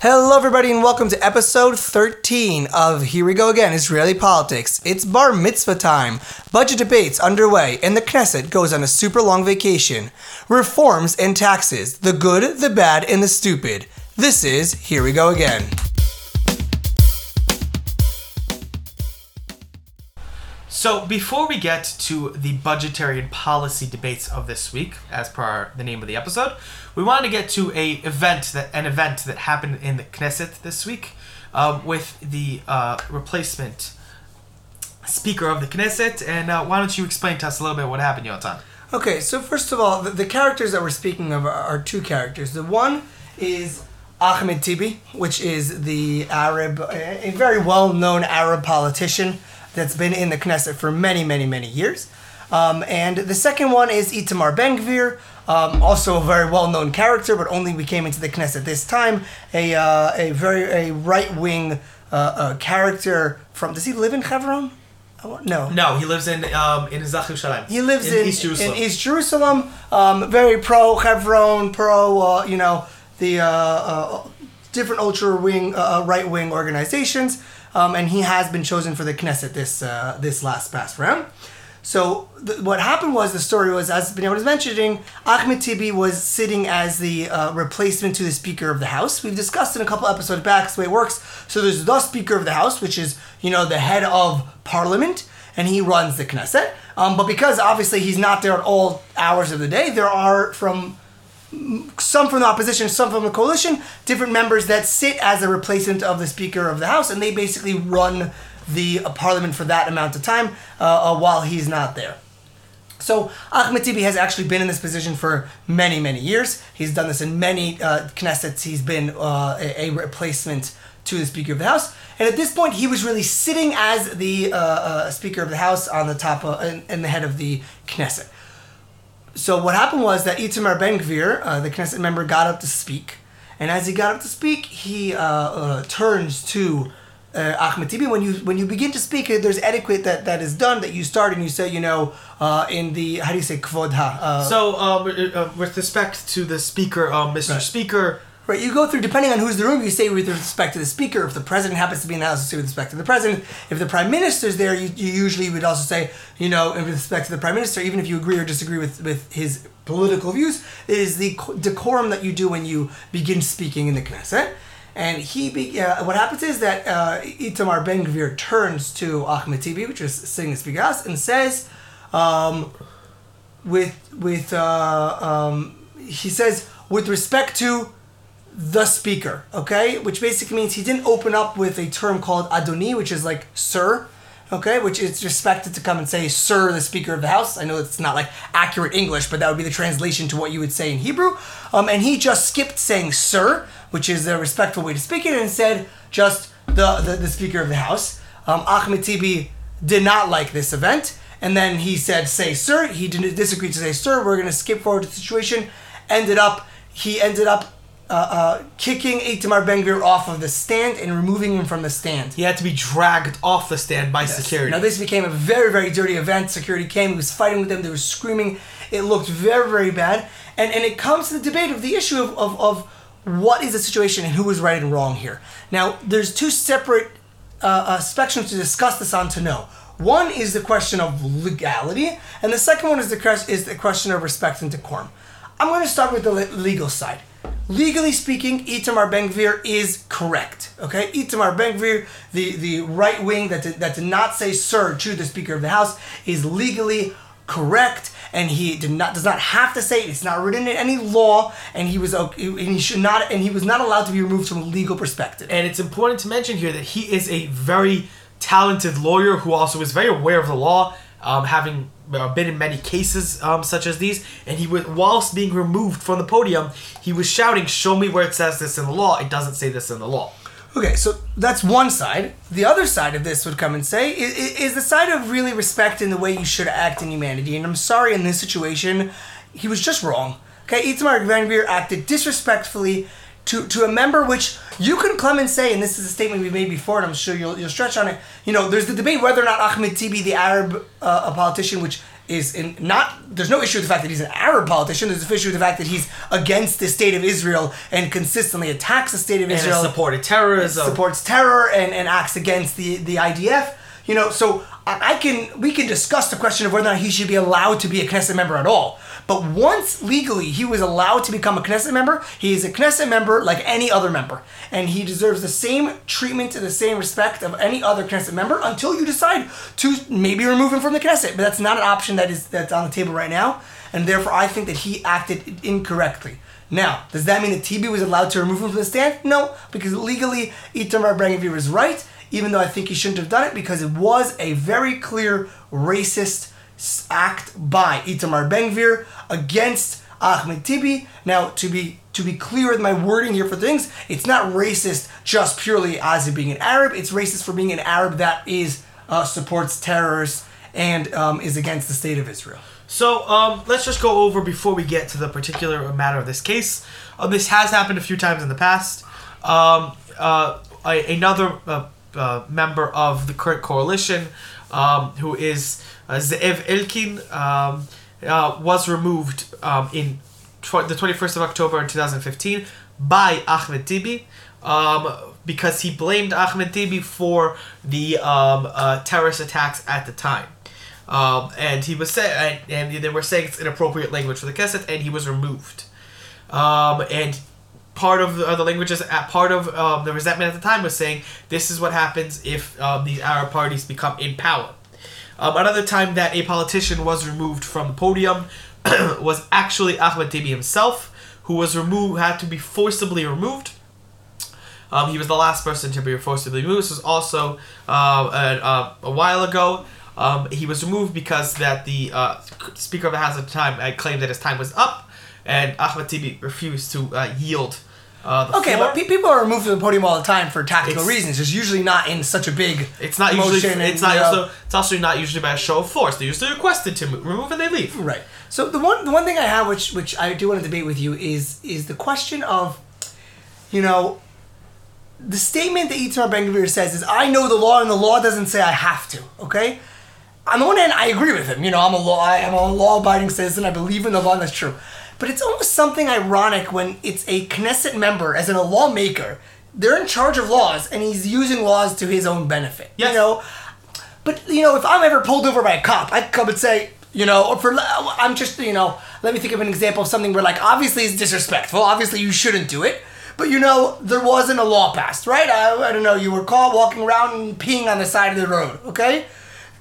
Hello, everybody, and welcome to episode 13 of Here We Go Again Israeli Politics. It's bar mitzvah time. Budget debates underway, and the Knesset goes on a super long vacation. Reforms and taxes the good, the bad, and the stupid. This is Here We Go Again. So, before we get to the budgetary and policy debates of this week, as per our, the name of the episode, we want to get to a event that an event that happened in the Knesset this week, um, with the uh, replacement speaker of the Knesset. And uh, why don't you explain to us a little bit what happened, Yotan? Okay, so first of all, the, the characters that we're speaking of are, are two characters. The one is Ahmed Tibi, which is the Arab, a a very well known Arab politician that's been in the Knesset for many, many, many years. Um, and the second one is Itamar Ben Gvir, um, also a very well known character, but only we came into the Knesset this time. A, uh, a very a right wing uh, uh, character from. Does he live in Hebron? No. No, he lives in um, in Yerushalayim. He lives in, East Jerusalem. in East Jerusalem. Um, very pro Hebron, pro uh, you know the uh, uh, different ultra wing, uh, right wing organizations, um, and he has been chosen for the Knesset this uh, this last past round. So th- what happened was the story was as Benjamin was mentioning, Ahmed Tibi was sitting as the uh, replacement to the Speaker of the House. We've discussed in a couple episodes back the way it works. So there's the Speaker of the House, which is you know the head of Parliament, and he runs the Knesset. Um, but because obviously he's not there at all hours of the day, there are from some from the opposition, some from the coalition, different members that sit as a replacement of the Speaker of the House, and they basically run the uh, Parliament for that amount of time uh, uh, while he's not there. So Ahmed Tibi has actually been in this position for many, many years. He's done this in many uh, Knessets. He's been uh, a, a replacement to the Speaker of the House, and at this point, he was really sitting as the uh, uh, Speaker of the House on the top in the head of the Knesset. So what happened was that Itamar Ben Gvir, uh, the Knesset member, got up to speak, and as he got up to speak, he uh, uh, turns to uh, Ahmed Tibi. When you when you begin to speak, there's etiquette that, that is done that you start and you say, you know, uh, in the how do you say kvod ha? Uh, So, um, uh, with respect to the speaker, um, Mr. Right. Speaker, Right, you go through depending on who's in the room. You say with respect to the speaker. If the president happens to be in the house, you say with respect to the president. If the prime minister's there, you, you usually would also say, you know, in respect to the prime minister, even if you agree or disagree with with his political views. Is the decorum that you do when you begin speaking in the Knesset. And he, be, uh, what happens is that uh, Itamar Ben Gvir turns to Ahmed Tibi, which is sitting in the speaker and says, um, with with uh, um, he says with respect to the speaker, okay, which basically means he didn't open up with a term called Adoni, which is like sir, okay, which is respected to come and say sir, the speaker of the house. I know it's not like accurate English, but that would be the translation to what you would say in Hebrew. Um, and he just skipped saying sir, which is a respectful way to speak it, and said just the the, the speaker of the house. Um, Ahmed Tibi did not like this event. And then he said, say, sir. He didn't disagree to say, sir. We're going to skip forward to the situation. Ended up, he ended up uh, uh, kicking Itamar Ben Gvir off of the stand and removing him from the stand. he had to be dragged off the stand by security. Now, this became a very, very dirty event. Security came, he was fighting with them, they were screaming. It looked very, very bad. And, and it comes to the debate of the issue of, of, of what is the situation and who is right and wrong here. Now, there's two separate uh, uh, spectrums to discuss this on to know. One is the question of legality, and the second one is the, is the question of respect and decorum. I'm going to start with the le- legal side. Legally speaking, Itamar Ben Gvir is correct. Okay, Itamar Ben Gvir, the the right wing that did, that did not say "sir" to the Speaker of the House, is legally correct, and he did not does not have to say it. It's not written in any law, and he was okay, and he should not, and he was not allowed to be removed from a legal perspective. and it's important to mention here that he is a very talented lawyer who also is very aware of the law, um, having been in many cases um, such as these. And he was, whilst being removed from the podium, he was shouting, "Show me where it says this in the law. It doesn't say this in the law." Okay, so that's one side. The other side of this would come and say is, is the side of really respecting the way you should act in humanity. And I'm sorry, in this situation, he was just wrong. Okay, Itamar Gvir acted disrespectfully to, to a member, which you can come and say, and this is a statement we've made before, and I'm sure you'll, you'll stretch on it. You know, there's the debate whether or not Ahmed Tibi, the Arab uh, a politician, which is in not there's no issue with the fact that he's an Arab politician. There's an issue with the fact that he's against the state of Israel and consistently attacks the state of And Israel, supported terrorism. supports terror and, and acts against the, the IDF. You know, so I, I can we can discuss the question of whether or not he should be allowed to be a Knesset member at all. But once legally he was allowed to become a Knesset member, he is a Knesset member like any other member, and he deserves the same treatment and the same respect of any other Knesset member until you decide to maybe remove him from the Knesset. But that's not an option that is that's on the table right now, and therefore I think that he acted incorrectly. Now, does that mean that Tibi was allowed to remove him from the stand? No, because legally Itamar Ben-Gvir is right, even though I think he shouldn't have done it because it was a very clear racist act by Itamar Ben-Gvir against Ahmed Tibi. Now, to be to be clear with my wording here for things, it's not racist just purely as it being an Arab. It's racist for being an Arab that is uh, supports terrorists and um, is against the state of Israel. So um, let's just go over before we get to the particular matter of this case. Uh, this has happened a few times in the past. Um, uh, another uh, uh, member of the current coalition, um, who is Zeev Elkin, um, uh, was removed um, in tw- the 21st of October in 2015 by Ahmed Tibi. Um, because he blamed Ahmed Tibi for the um, uh, terrorist attacks at the time. Um, and he was saying, and, and they were saying it's inappropriate language for the Knesset, and he was removed. Um, and part of the, uh, the languages, uh, part of um, the resentment at the time was saying this is what happens if um, these Arab parties become in power. Um, another time that a politician was removed from the podium was actually Ahmed Tibi himself, who was removed, had to be forcibly removed. Um, he was the last person to be forcibly removed. This was also uh, a, a, a while ago. Um, he was removed because that the uh, Speaker of the House at the time had claimed that his time was up, and Ahmed Tibi refused to uh, yield. Uh, Okay, floor. but pe- people are removed from the podium all the time for tactical It's- reasons. It's usually not in such a big. it's not usually. motion It's and, not you know- also. It's also not usually by a show of force. They're usually requested to mo- remove and they leave. Right. So the one the one thing I have, which which I do want to debate with you, is is the question of, you know, the statement that Itamar Ben Gvir says is, "I know the law, and the law doesn't say I have to." Okay. On the one hand, I agree with him. You know, I'm a law, I am a law-abiding citizen. I believe in the law, and that's true. But it's almost something ironic when it's a Knesset member, as in a lawmaker, they're in charge of laws, and he's using laws to his own benefit. Yes. You know, but you know, if I'm ever pulled over by a cop, I'd come and say, you know, or for I'm just, you know, let me think of an example of something where like obviously it's disrespectful. Obviously you shouldn't do it. But you know, there wasn't a law passed, right? I, I don't know. You were caught walking around and peeing on the side of the road. Okay,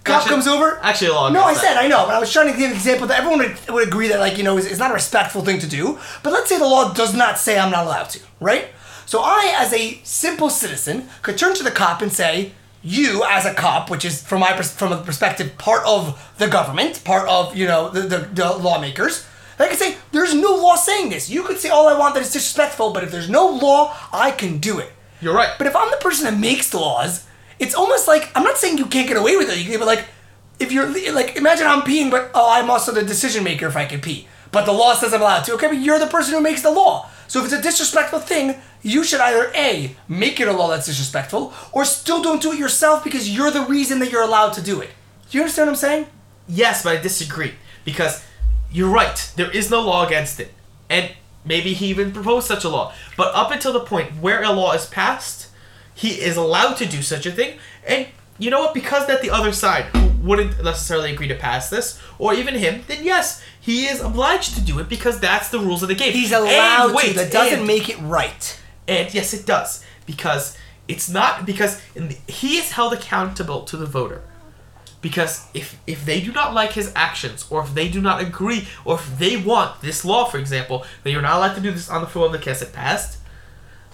cop Actually- comes over. actually, a law No, I said that. I know, but I was trying to give an example that everyone would, would agree that like you know is, is not a respectful thing to do. But let's say the law does not say I'm not allowed to, right? So I, as a simple citizen, could turn to the cop and say, "You, as a cop, which is from my pers- from a perspective, part of the government, part of you know the, the, the lawmakers." I could say, "There's no law saying this. You could say all I want that is disrespectful, but if there's no law, I can do it." You're right. But if I'm the person that makes the laws, it's almost like I'm not saying you can't get away with it. You can, but like, if you're like, imagine I'm peeing, but oh, I'm also the decision maker if I can pee. But the law says I'm allowed to. Okay, but you're the person who makes the law. So if it's a disrespectful thing, you should either a make it a law that's disrespectful, or still don't do it yourself because you're the reason that you're allowed to do it. Do you understand what I'm saying? Yes, but I disagree because you're right. There is no law against it, and maybe he even proposed such a law. But up until the point where a law is passed, he is allowed to do such a thing. And you know what? Because that the other side wouldn't necessarily agree to pass this, or even him, then yes, he is obliged to do it because that's the rules of the game. He's And allowed wait, to. That doesn't and- make it right. and yes, it does because it's not because the, he is held accountable to the voter. Because if if they do not like his actions, or if they do not agree, or if they want this law, for example, that you're not allowed to do this on the floor of the Knesset passed,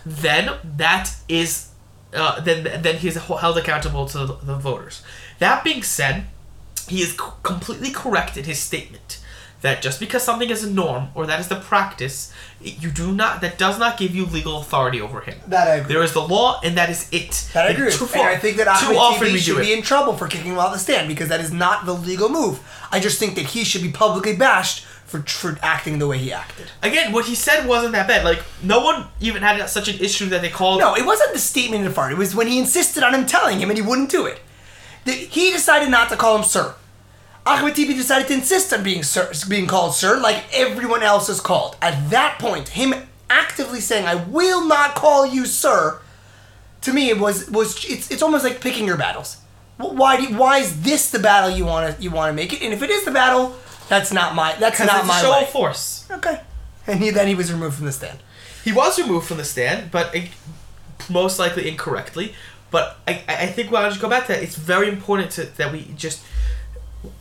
then that is uh, then then he is held accountable to the, the voters. That being said, he is c- completely correct in his statement that just because something is a norm or that is the practice, you do not that does not give you legal authority over him. That I agree. There is the law, and that is it. That I agree Too, far, And I think that Ahmed often Tibi should be in trouble for kicking him off the stand because that is not the legal move. I just think that he should be publicly bashed for for acting the way he acted. Again, what he said wasn't that bad. Like no one even had such an issue that they called. No, it wasn't the statement in front. It was when he insisted on him telling him and he wouldn't do it. The- he decided not to call him sir. Ahmed Tibi decided to insist on being sir, being called sir, like everyone else is called. At that point, him actively saying, "I will not call you sir," to me it was was it's it's almost like picking your battles. Why do you- why is this the battle you want to you want to make it? And if it is the battle, that's not my that's Because not it's my a show way. of force. Okay. And he, then he was removed from the stand. He was removed from the stand, but it, most likely incorrectly. But I, I I think when I just go back to that, it's very important to, that we just.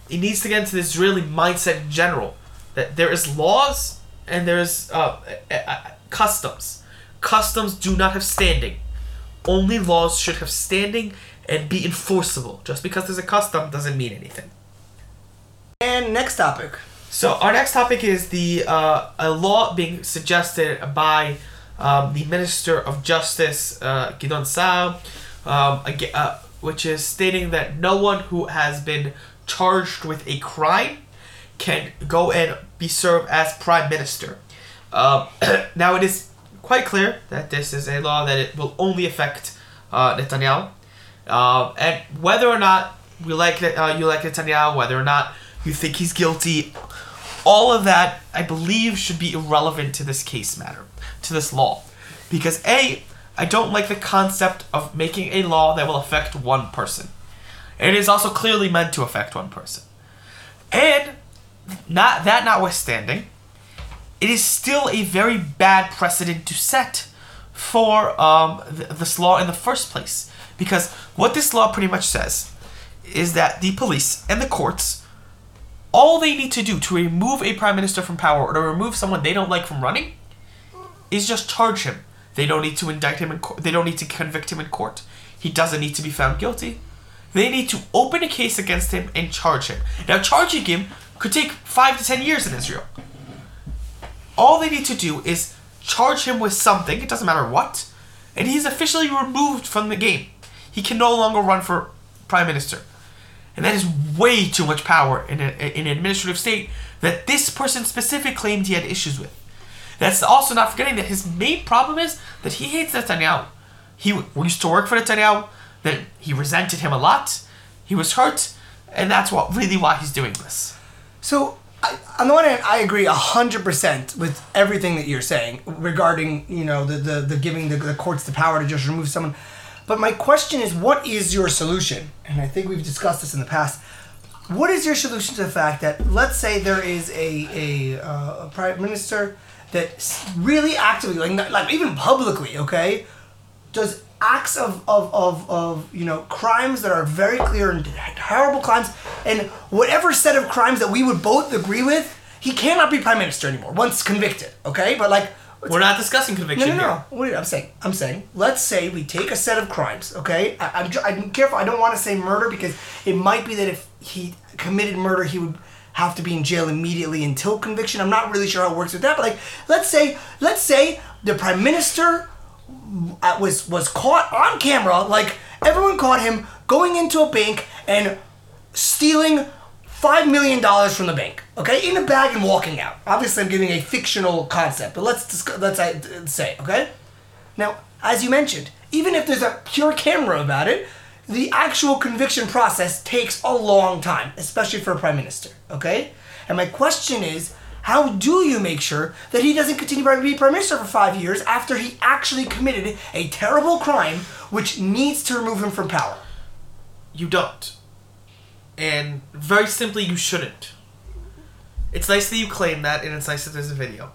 It needs to get into this Israeli mindset in general that there is laws and there's uh, uh, uh, customs. Customs do not have standing. Only laws should have standing and be enforceable. Just because there's a custom doesn't mean anything. And next topic. So our next topic is the uh, a law being suggested by um, the Minister of Justice uh, Gideon Sa'ar, um, uh, which is stating that no one who has been charged with a crime can go and be served as prime minister. Um, now it is quite clear that this is a law that it will only affect uh, Netanyahu, um, and whether or not we like uh, you like Netanyahu, whether or not you think he's guilty, all of that I believe should be irrelevant to this case matter, to this law, because a I don't like the concept of making a law that will affect one person. It is also clearly meant to affect one person, and not that notwithstanding, it is still a very bad precedent to set for um, th- this law in the first place. Because what this law pretty much says is that the police and the courts, all they need to do to remove a prime minister from power or to remove someone they don't like from running, is just charge him. They don't need to indict him in court. They don't need to convict him in court. He doesn't need to be found guilty. They need to open a case against him and charge him. Now, charging him could take five to ten years in Israel. All they need to do is charge him with something, it doesn't matter what, and he's officially removed from the game. He can no longer run for prime minister. And that is way too much power in, a, in an administrative state that this person specific claimed he had issues with. That's also not forgetting that his main problem is that he hates Netanyahu. He used to work for Netanyahu, that he resented him a lot, he was hurt, and that's what really why he's doing this. So, I, on the one hand, I agree hundred percent with everything that you're saying regarding you know the the, the giving the, the courts the power to just remove someone. But my question is, what is your solution? And I think we've discussed this in the past. What is your solution to the fact that let's say there is a a, uh, a prime minister that really actively, like like even publicly, okay, does acts of, of, of, of you know crimes that are very clear and terrible crimes and whatever set of crimes that we would both agree with he cannot be prime minister anymore once convicted okay but like We're not discussing conviction no no here. no wait i'm saying i'm saying let's say we take a set of crimes okay I, I'm, I'm careful i don't want to say murder because it might be that if he committed murder he would have to be in jail immediately until conviction i'm not really sure how it works with that but like let's say let's say the prime minister was was caught on camera. Like everyone caught him going into a bank and stealing five million dollars from the bank. Okay, in a bag and walking out. Obviously, I'm giving a fictional concept, but let's discuss, let's uh, say okay. Now, as you mentioned, even if there's a pure camera about it, the actual conviction process takes a long time, especially for a prime minister. Okay, and my question is. How do you make sure that he doesn't continue to be prime minister for five years after he actually committed a terrible crime which needs to remove him from power? You don't. And very simply, you shouldn't. It's nice that you claim that, and it's nice that there's a video.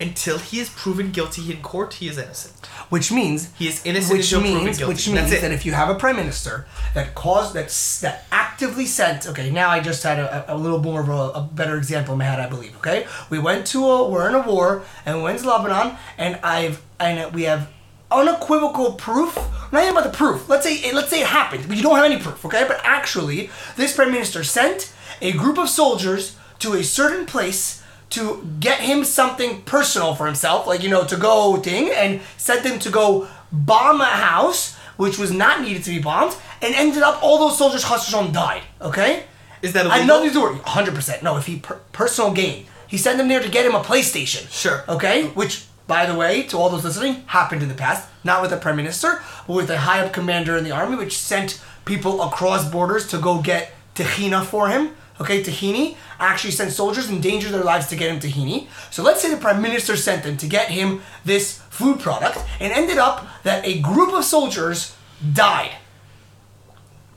Until he is proven guilty in court, he is innocent. Which means He is innocent which until proven means guilty. which means that if you have a prime minister that caused that that actively sent okay now I just had a, a little more of a, a better example in my head I believe okay we went to a we're in a war and we went to Lebanon and I've and we have unequivocal proof not even about the proof let's say let's say it happened but you don't have any proof okay but actually this prime minister sent a group of soldiers to a certain place to get him something personal for himself, like you know, to go thing, and sent them to go bomb a house which was not needed to be bombed, and ended up all those soldiers Hashem died. Okay, Is that I know these were hundred percent. No, if he per- personal gain, he sent them there to get him a PlayStation. Sure. Okay, which by the way, to all those listening, happened in the past, not with the prime minister, but with a high up commander in the army, which sent people across borders to go get tahina for him. Okay, tahini actually sent soldiers endanger their lives to get him tahini. So let's say the prime minister sent them to get him this food product, and ended up that a group of soldiers died.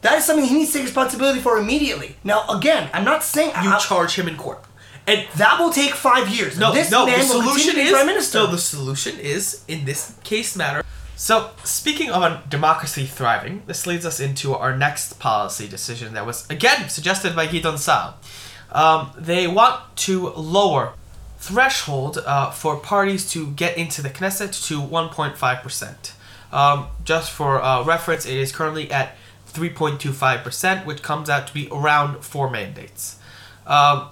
That is something he needs to take responsibility for immediately. Now, again, I'm not saying You I- charge him in court. And that will take five years. no, this no, man the solution is prime minister. no. The solution is in this case matter. So, speaking of a democracy thriving, this leads us into our next policy decision that was again suggested by Gideon Sa'ar. Um, they want to lower threshold uh, for parties to get into the Knesset to 1.5 percent. Um, just for uh, reference, it is currently at 3.25 percent, which comes out to be around four mandates. Um,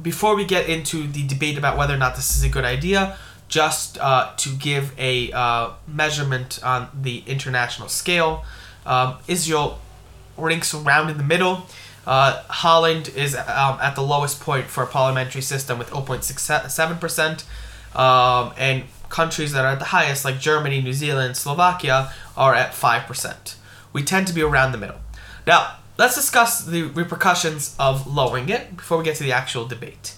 before we get into the debate about whether or not this is a good idea, just uh, to give a uh, measurement on the international scale, um, Israel ranks around in the middle. Uh, Holland is um, at the lowest point for a parliamentary system with 0.67%, um, and countries that are at the highest, like Germany, New Zealand, Slovakia, are at 5%. We tend to be around the middle. Now, let's discuss the repercussions of lowering it before we get to the actual debate.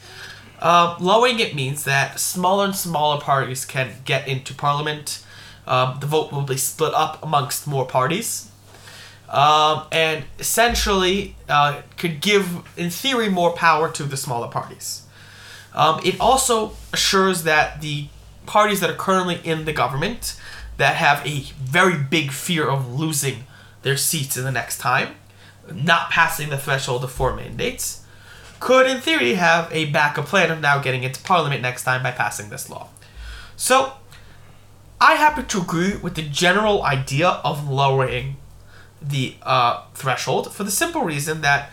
Um, lowering it means that smaller and smaller parties can get into parliament. Um, the vote will be split up amongst more parties. Um, and essentially uh, could give, in theory, more power to the smaller parties. Um, it also assures that the parties that are currently in the government that have a very big fear of losing their seats in the next time, not passing the threshold of four mandates, could, in theory, have a backup plan of now getting into parliament next time by passing this law. So, I happen to agree with the general idea of lowering the uh, threshold for the simple reason that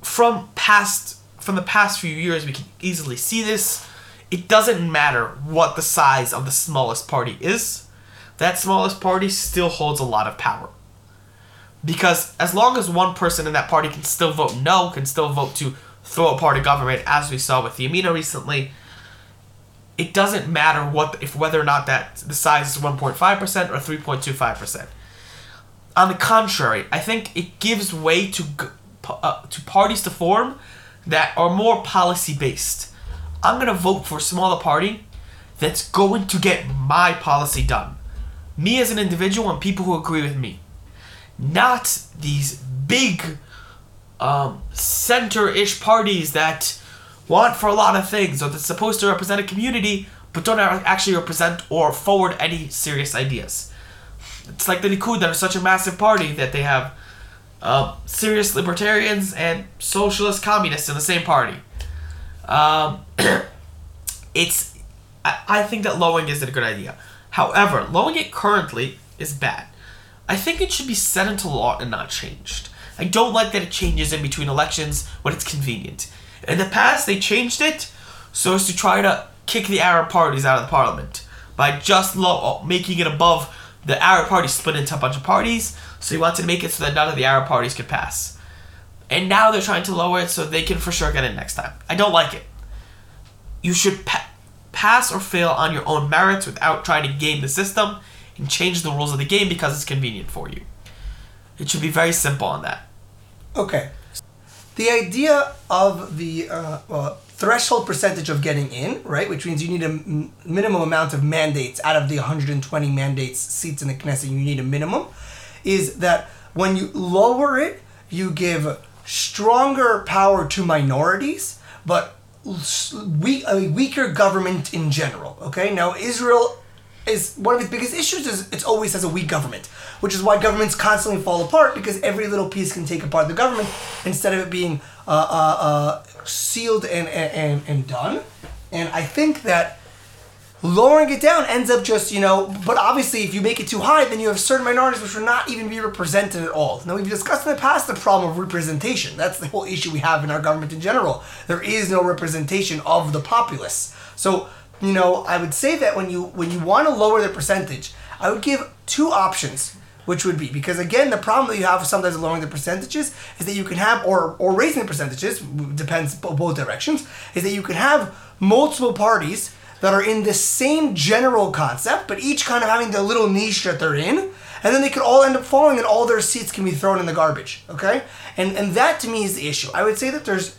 from past from the past few years we can easily see this. It doesn't matter what the size of the smallest party is. That smallest party still holds a lot of power. Because as long as one person in that party can still vote no, can still vote to throw apart a government, as we saw with the Yamina recently, it doesn't matter what if whether or not that the size is 1.5% or 3.25%. On the contrary, I think it gives way to uh, to parties to form that are more policy based. I'm gonna vote for a smaller party that's going to get my policy done. Me as an individual and people who agree with me. Not these big um, center-ish parties that want for a lot of things or that's supposed to represent a community but don't actually represent or forward any serious ideas. It's like the Likud that are such a massive party that they have uh, serious libertarians and socialist communists in the same party. Um, it's I, I think that lowering isn't a good idea. However, lowering it currently is bad. I think it should be set into law and not changed. I don't like that it changes in between elections when it's convenient. In the past, they changed it so as to try to kick the Arab parties out of the parliament by just making it above the Arab parties split into a bunch of parties. So he wanted to make it so that none of the Arab parties could pass. And now they're trying to lower it so they can for sure get it next time. I don't like it. You should pa- pass or fail on your own merits without trying to game the system and change the rules of the game because it's convenient for you. It should be very simple on that. Okay. The idea of the uh, well, threshold percentage of getting in, right, which means you need a m- minimum amount of mandates out of the 120 mandates seats in the Knesset, you need a minimum, is that when you lower it, you give stronger power to minorities, but weak, a weaker government in general. Okay, now Israel is one of its biggest issues is it's always has a weak government, which is why governments constantly fall apart because every little piece can take apart the government instead of it being uh, uh, uh, sealed and, and and done. And I think that lowering it down ends up just you know but obviously if you make it too high then you have certain minorities which will not even be represented at all. Now we've discussed in the past the problem of representation. That's the whole issue we have in our government in general. There is no representation of the populace. So you know i would say that when you when you want to lower the percentage i would give two options which would be because again the problem that you have sometimes lowering the percentages is that you can have or or raising the percentages depends bo- both directions is that you can have multiple parties that are in the same general concept, but each kind of having the little niche that they're in, and then they could all end up falling, and all their seats can be thrown in the garbage. Okay, and and that to me is the issue. I would say that there's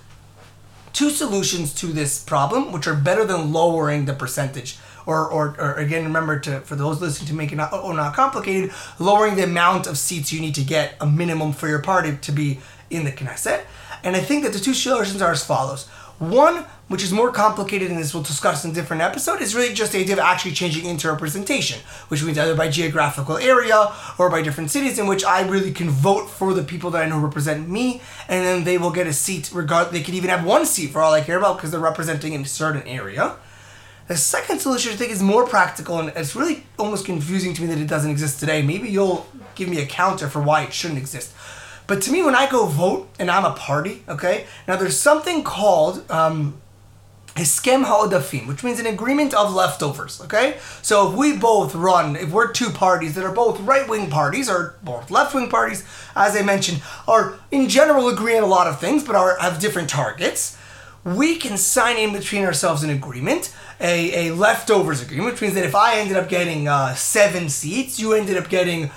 two solutions to this problem, which are better than lowering the percentage. Or, or, or again, remember to for those listening to make it not oh not complicated, lowering the amount of seats you need to get a minimum for your party to be in the Knesset. And I think that the two solutions are as follows. One, which is more complicated and this we'll discuss in a different episode, is really just the idea of actually changing into representation, which means either by geographical area or by different cities in which I really can vote for the people that I know represent me, and then they will get a seat regard they could even have one seat for all I care about because they're representing a certain area. The second solution I think is more practical and it's really almost confusing to me that it doesn't exist today. Maybe you'll give me a counter for why it shouldn't exist. But to me, when I go vote and I'm a party, okay, now there's something called um, Hiskem Ha'odafim, which means an agreement of leftovers, okay? So if we both run, if we're two parties that are both right wing parties or both left wing parties, as I mentioned, are in general agree on a lot of things but are have different targets, we can sign in between ourselves an agreement, a, a leftovers agreement, which means that if I ended up getting uh, seven seats, you ended up getting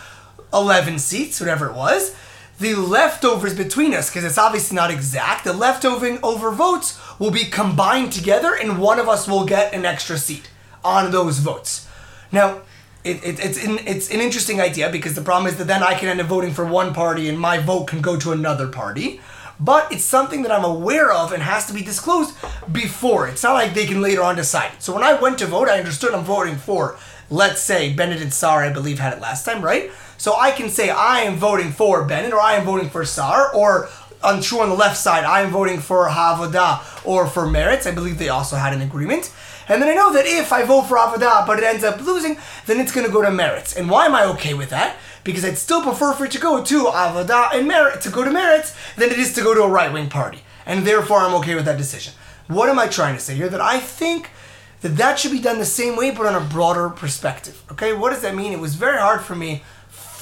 11 seats, whatever it was, the leftovers between us, because it's obviously not exact, the leftover over votes will be combined together and one of us will get an extra seat on those votes. Now, it, it, it's, an, it's an interesting idea because the problem is that then I can end up voting for one party and my vote can go to another party. But it's something that I'm aware of and has to be disclosed before. It's not like they can later on decide. So when I went to vote, I understood I'm voting for, let's say, Benedict Saar, I believe, had it last time, right? So I can say I am voting for Bennett or I am voting for Saar or on true on the left side, I am voting for Havoda or for Meretz. I believe they also had an agreement. And then I know that if I vote for Avodah but it ends up losing, then it's going to go to Meretz. And why am I okay with that? Because I'd still prefer for it to go to Avodah and Meretz, to go to Meretz, than it is to go to a right wing party. And therefore, I'm okay with that decision. What am I trying to say here? That I think that that should be done the same way, but on a broader perspective. Okay, what does that mean? It was very hard for me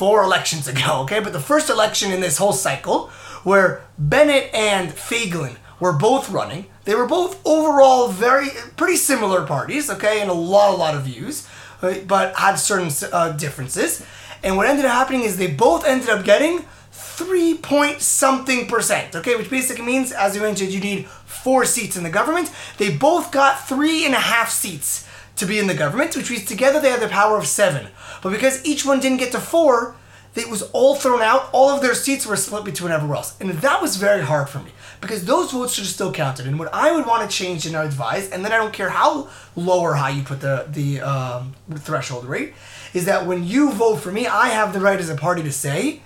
four elections ago, okay? But the first election in this whole cycle, where Bennett and Feiglin were both running, they were both overall very, pretty similar parties, okay, and a lot, a lot of views, uh, but had certain uh, differences. And what ended up happening is they both ended up getting three point something percent, okay, which basically means, as you mentioned, you need four seats in the government. They both got three and a half seats to be in the government, which means together they had the power of seven. But because each one didn't get to four, it was all thrown out. All of their seats were split between everyone else. And that was very hard for me because those votes should have still counted. And what I would want to change and advise, and then I don't care how low or high you put the, the um, threshold rate, is that when you vote for me, I have the right as a party to say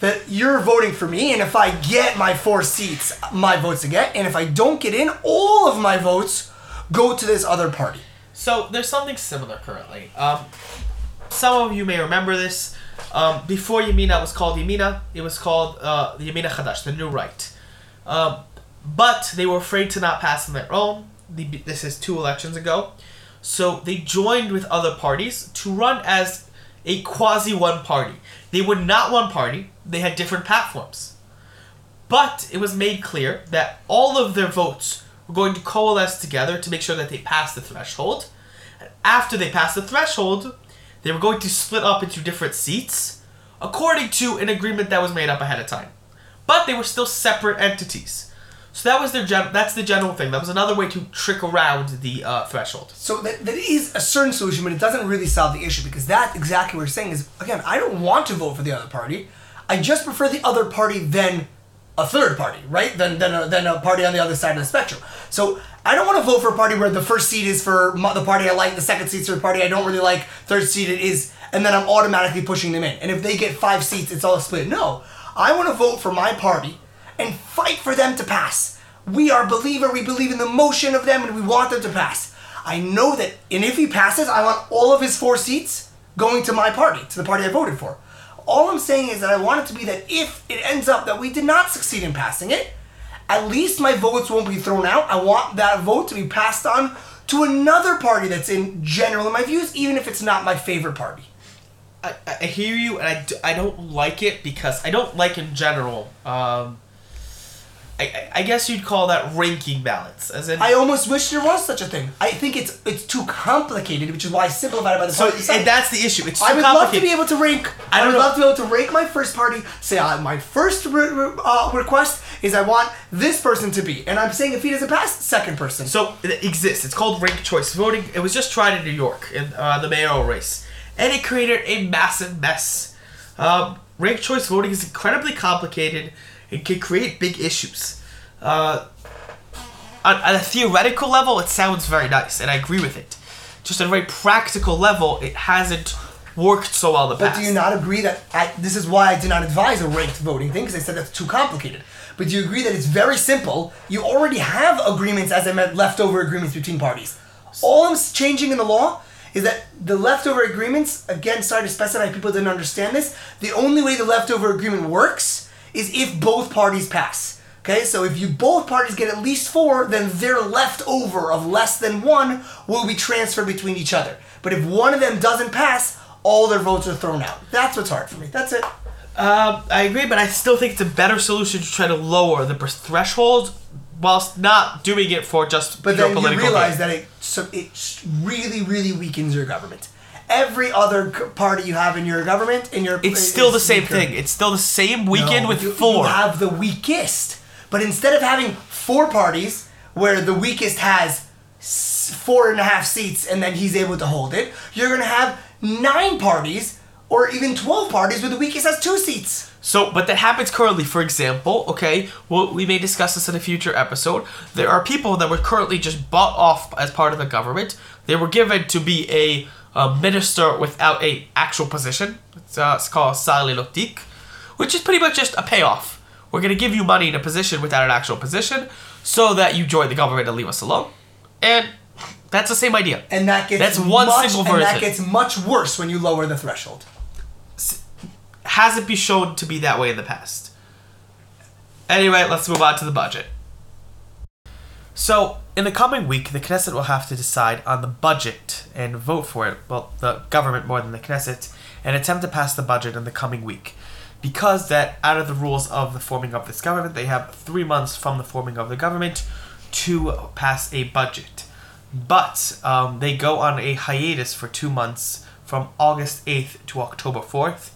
that you're voting for me, and if I get my four seats, my votes to get, and if I don't get in, all of my votes go to this other party. So there's something similar currently. Um, some of you may remember this. Um, before Yamina was called Yamina, it was called uh, Yamina Chadash, the New Right. Um, but they were afraid to not pass on their own. The, this is two elections ago. So they joined with other parties to run as a quasi one party. They were not one party, they had different platforms. But it was made clear that all of their votes were going to coalesce together to make sure that they passed the threshold. After they passed the threshold, they were going to split up into different seats according to an agreement that was made up ahead of time. But they were still separate entities. So that was their gen- that's the general thing. That was another way to trick around the uh, threshold. So that, that is a certain solution, but it doesn't really solve the issue because that exactly what you're saying is again, I don't want to vote for the other party. I just prefer the other party than a third party, right? Than than a, than a party on the other side of the spectrum. So I don't want to vote for a party where the first seat is for the party I like, the second seat's for the party I don't really like, third seat it is, and then I'm automatically pushing them in. And if they get five seats, it's all split. No, I want to vote for my party and fight for them to pass. We are believer, we believe in the motion of them, and we want them to pass. I know that, and if he passes, I want all of his four seats going to my party, to the party I voted for. All I'm saying is that I want it to be that if it ends up that we did not succeed in passing it, at least my votes won't be thrown out. I want that vote to be passed on to another party that's in general in my views, even if it's not my favorite party. I, I hear you, and I, I don't like it because I don't like in general. Um, I, I- guess you'd call that ranking balance, as in. I almost wish there was such a thing. I think it's it's too complicated, which is why I simplified it by the so and that's the issue. It's too I would love to be able to rank. I I, would know. love to be able to rank my first party. Say uh, my first re- re- uh, request is I want this person to be, and I'm saying if he doesn't pass, second person. So it exists. It's called ranked choice voting. It was just tried in New York in uh, the mayoral race, and it created a massive mess. Um, ranked choice voting is incredibly complicated and can create big issues. Uh, on, on a theoretical level, it sounds very nice, and I agree with it. Just on a very practical level, it hasn't worked so well in the But past. do you not agree that I, this is why I did not advise a ranked voting thing because I said that's too complicated. But do you agree that it's very simple? You already have agreements, as I meant, leftover agreements between parties. All I'm changing in the law is that the leftover agreements, again, sorry to specify, people didn't understand this. The only way the leftover agreement works is if both parties pass. Okay, so if you both parties get at least four, then their leftover of less than one will be transferred between each other. But if one of them doesn't pass, all their votes are thrown out. That's what's hard for me. That's it. Um, I agree, but I still think it's a better solution to try to lower the threshold whilst not doing it for just But pure then you realize gain. that it so it really, really weakens your government. Every other party you have in your government, in your It's still the same weaker. thing. It's still the same weekend No, with you, four. You have the weakest. But instead of having four parties where the weakest has four and a half seats and then he's able to hold it, you're gonna have nine parties or even twelve parties where the weakest has two seats. So, but that happens currently. For example, okay, well, we may discuss this in a future episode. There are people that were currently just bought off as part of the government. They were given to be a, uh minister without a actual position. It's, uh, it's called Sali Lotik, which is pretty much just a payoff. We're gonna give you money in a position without an actual position, so that you join the government and leave us alone. And that's the same idea. And that gets That's one much, single and that gets much worse when you lower the threshold. Has it been shown to be that way in the past. Anyway, let's move on to the budget. So, in the coming week, the Knesset will have to decide on the budget and vote for it. Well, the government more than the Knesset, and attempt to pass the budget in the coming week. Because that, out of the rules of the forming of this government, they have three months from the forming of the government to pass a budget. But um, they go on a hiatus for two months from August 8th to October 4th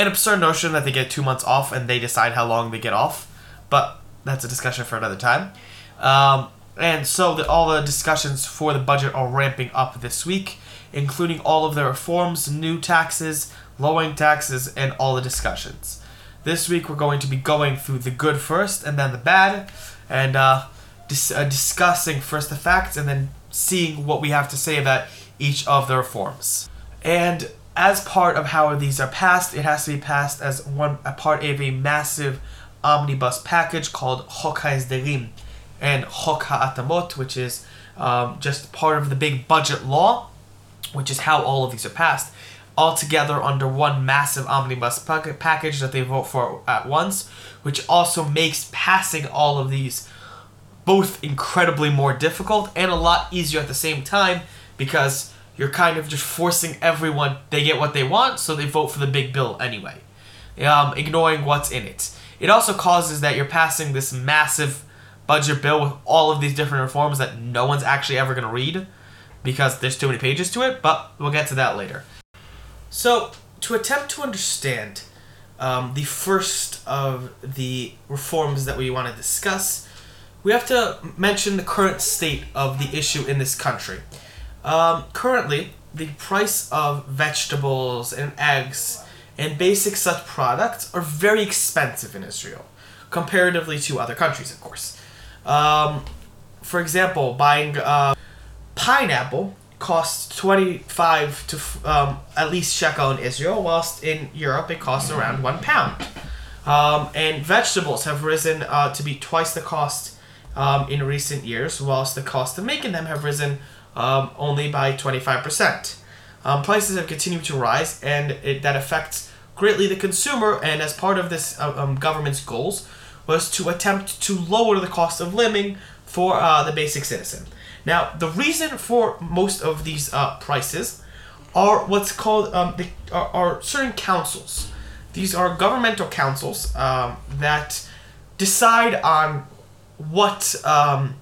an absurd notion that they get two months off and they decide how long they get off, but that's a discussion for another time. Um, and so the, all the discussions for the budget are ramping up this week, including all of the reforms, new taxes, lowering taxes, and all the discussions. This week we're going to be going through the good first and then the bad, and uh, dis- uh, discussing first the facts and then seeing what we have to say about each of the reforms. And as part of how these are passed, it has to be passed as one a part of a massive omnibus package called Chok HaEsderim and Chok HaAtamot, which is um, just part of the big budget law, which is how all of these are passed, all together under one massive omnibus pack- package that they vote for at once, which also makes passing all of these both incredibly more difficult and a lot easier at the same time because you're kind of just forcing everyone they get what they want so they vote for the big bill anyway. Um, ignoring what's in it. It also causes that you're passing this massive budget bill with all of these different reforms that no one's actually ever going to read because there's too many pages to it but we'll get to that later so to attempt to understand um, the first of the reforms that we want to discuss we have to mention the current state of the issue in this country. Um, currently, the price of vegetables and eggs and basic such products are very expensive in Israel, comparatively to other countries, of course. Um, for example, buying uh, pineapple costs 25 to um, at least shekel in Israel, whilst in Europe it costs around one pound. Um, and vegetables have risen uh, to be twice the cost um, in recent years, whilst the cost of making them have risen um, only by 25%. Um, prices have continued to rise, and it, that affects greatly the consumer. And as part of this uh, um, government's goals, was to attempt to lower the cost of living for uh, the basic citizen. Now, the reason for most of these uh, prices are what's called um, the, are, are certain councils. These are governmental councils um, that decide on what um,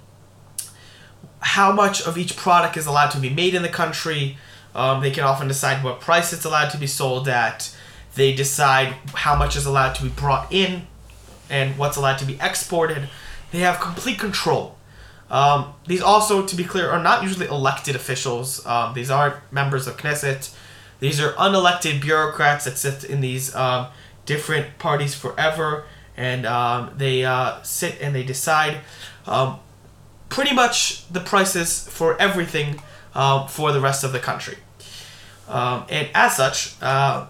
how much of each product is allowed to be made in the country. Um, they can often decide what price it's allowed to be sold at. They decide how much is allowed to be brought in and what's allowed to be exported. They have complete control. Um, these also, to be clear, are not usually elected officials. Um, these aren't members of Knesset. These are unelected bureaucrats that sit in these um, different parties forever, and um, they uh, sit and they decide um, pretty much the prices for everything um, for the rest of the country. And as such, uh,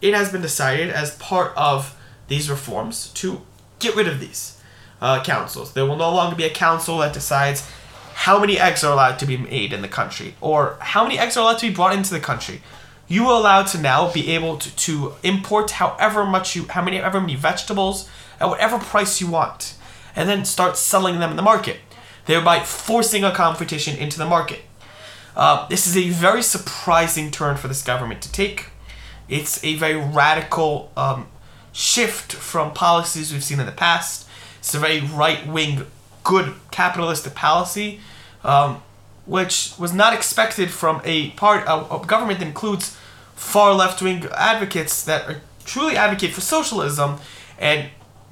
it has been decided as part of these reforms to get rid of these uh, councils. There will no longer be a council that decides how many eggs are allowed to be made in the country or how many eggs are allowed to be brought into the country. You are allowed to now be able to, to import however much you, how many, however many vegetables at whatever price you want, and then start selling them in the market, thereby forcing a competition into the market. Uh, this is a very surprising turn for this government to take. It's a very radical um, shift from policies we've seen in the past. It's a very right wing, good capitalistic policy, um, which was not expected from a part a, a government that includes far left wing advocates that are, truly advocate for socialism, and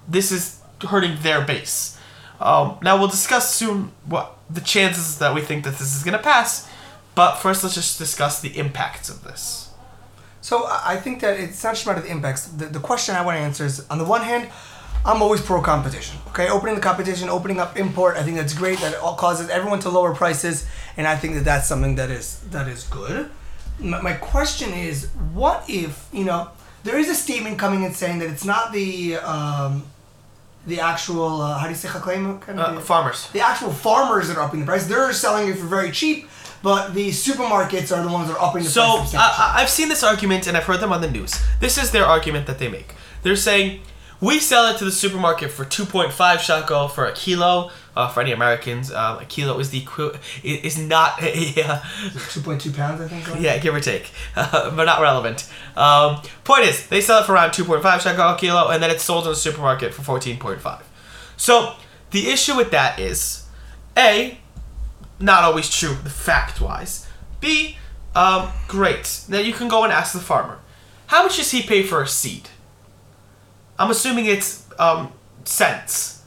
this is hurting their base. Um, now we'll discuss soon what the chances that we think that this is going to pass, but first let's just discuss the impacts of this. So I think that it's not just about the impacts. The, the question I want to answer is on the one hand, I'm always pro competition. Okay, opening the competition, opening up import. I think that's great. That it all causes everyone to lower prices, and I think that that's something that is that is good. My, my question is, what if you know there is a statement coming and saying that it's not the um, the actual uh, how do you say? Kind Uh, farmers. the actual farmers that are upping the price. They're selling it for very cheap, but the supermarkets are the ones that are upping the So price. I, I- I've seen this argument and I've heard them on the news. This is their argument that they make. They're saying we sell it to the supermarket for 2.5 shekel for a kilo. Uh, for any Americans, um, a kilo is the is not yeah, 2.2 pounds, I think. yeah give or take, uh, but not relevant. Um, point is, they sell it for around 2.5 shekel a kilo, and then it's sold in the supermarket for 14.5. So the issue with that is, a, not always true, the fact wise. B, um, great. Now you can go and ask the farmer, how much does he pay for a seed? I'm assuming it's um, cents.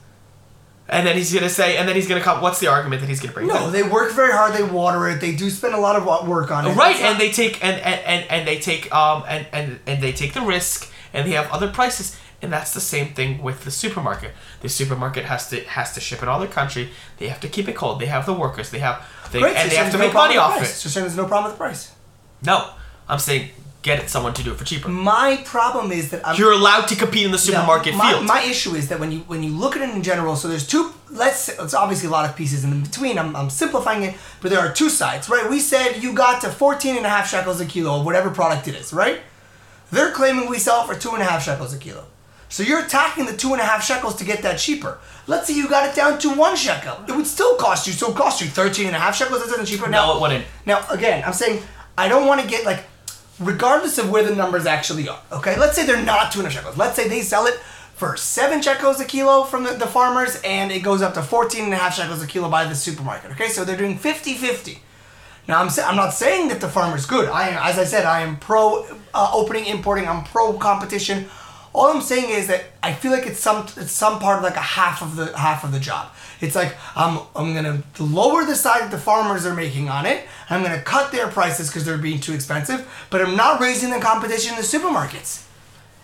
And then he's gonna say, and then he's gonna come. What's the argument that he's gonna bring? No, they work very hard. They water it. They do spend a lot of work on it. right, and they take and, and, and, and they take um and, and and they take the risk, and they have other prices, and that's the same thing with the supermarket. The supermarket has to has to ship it all their country. They have to keep it cold. They have the workers. They have they, Great, and so they have to no make money off the it. So saying there's no problem with the price. No, I'm saying get it someone to do it for cheaper. My problem is that I'm, You're allowed to compete in the No, supermarket my, field. My issue is that when you when you look at it in general, so there's two. Let's say, it's obviously a lot of pieces in between. I'm, I'm simplifying it, but there are two sides, right? We said you got to 14 and a half shekels a kilo of whatever product it is, right? They're claiming we sell for two and a half shekels a kilo. So you're attacking the two and a half shekels to get that cheaper. Let's say you got it down to one shekel. It would still cost you, so it cost you 13 and a half shekels. That's isn't cheaper. Now, no, it wouldn't. Now, again, I'm saying I don't want to get like, regardless of where the numbers actually are. Okay, let's say they're not two and a half shekels. Let's say they sell it for seven shekels a kilo from the, the farmers, and it goes up to 14 and a half shekels a kilo by the supermarket. Okay, so they're doing 50-50. Now, I'm sa- I'm not saying that the farmer's good. I am, as I said, I am pro uh, opening, importing. I'm pro competition. All I'm saying is that I feel like it's some it's some part of like a half of the half of the job. It's like I'm I'm gonna lower the side that the farmers are making on it. I'm gonna cut their prices because they're being too expensive, but I'm not raising the competition in the supermarkets.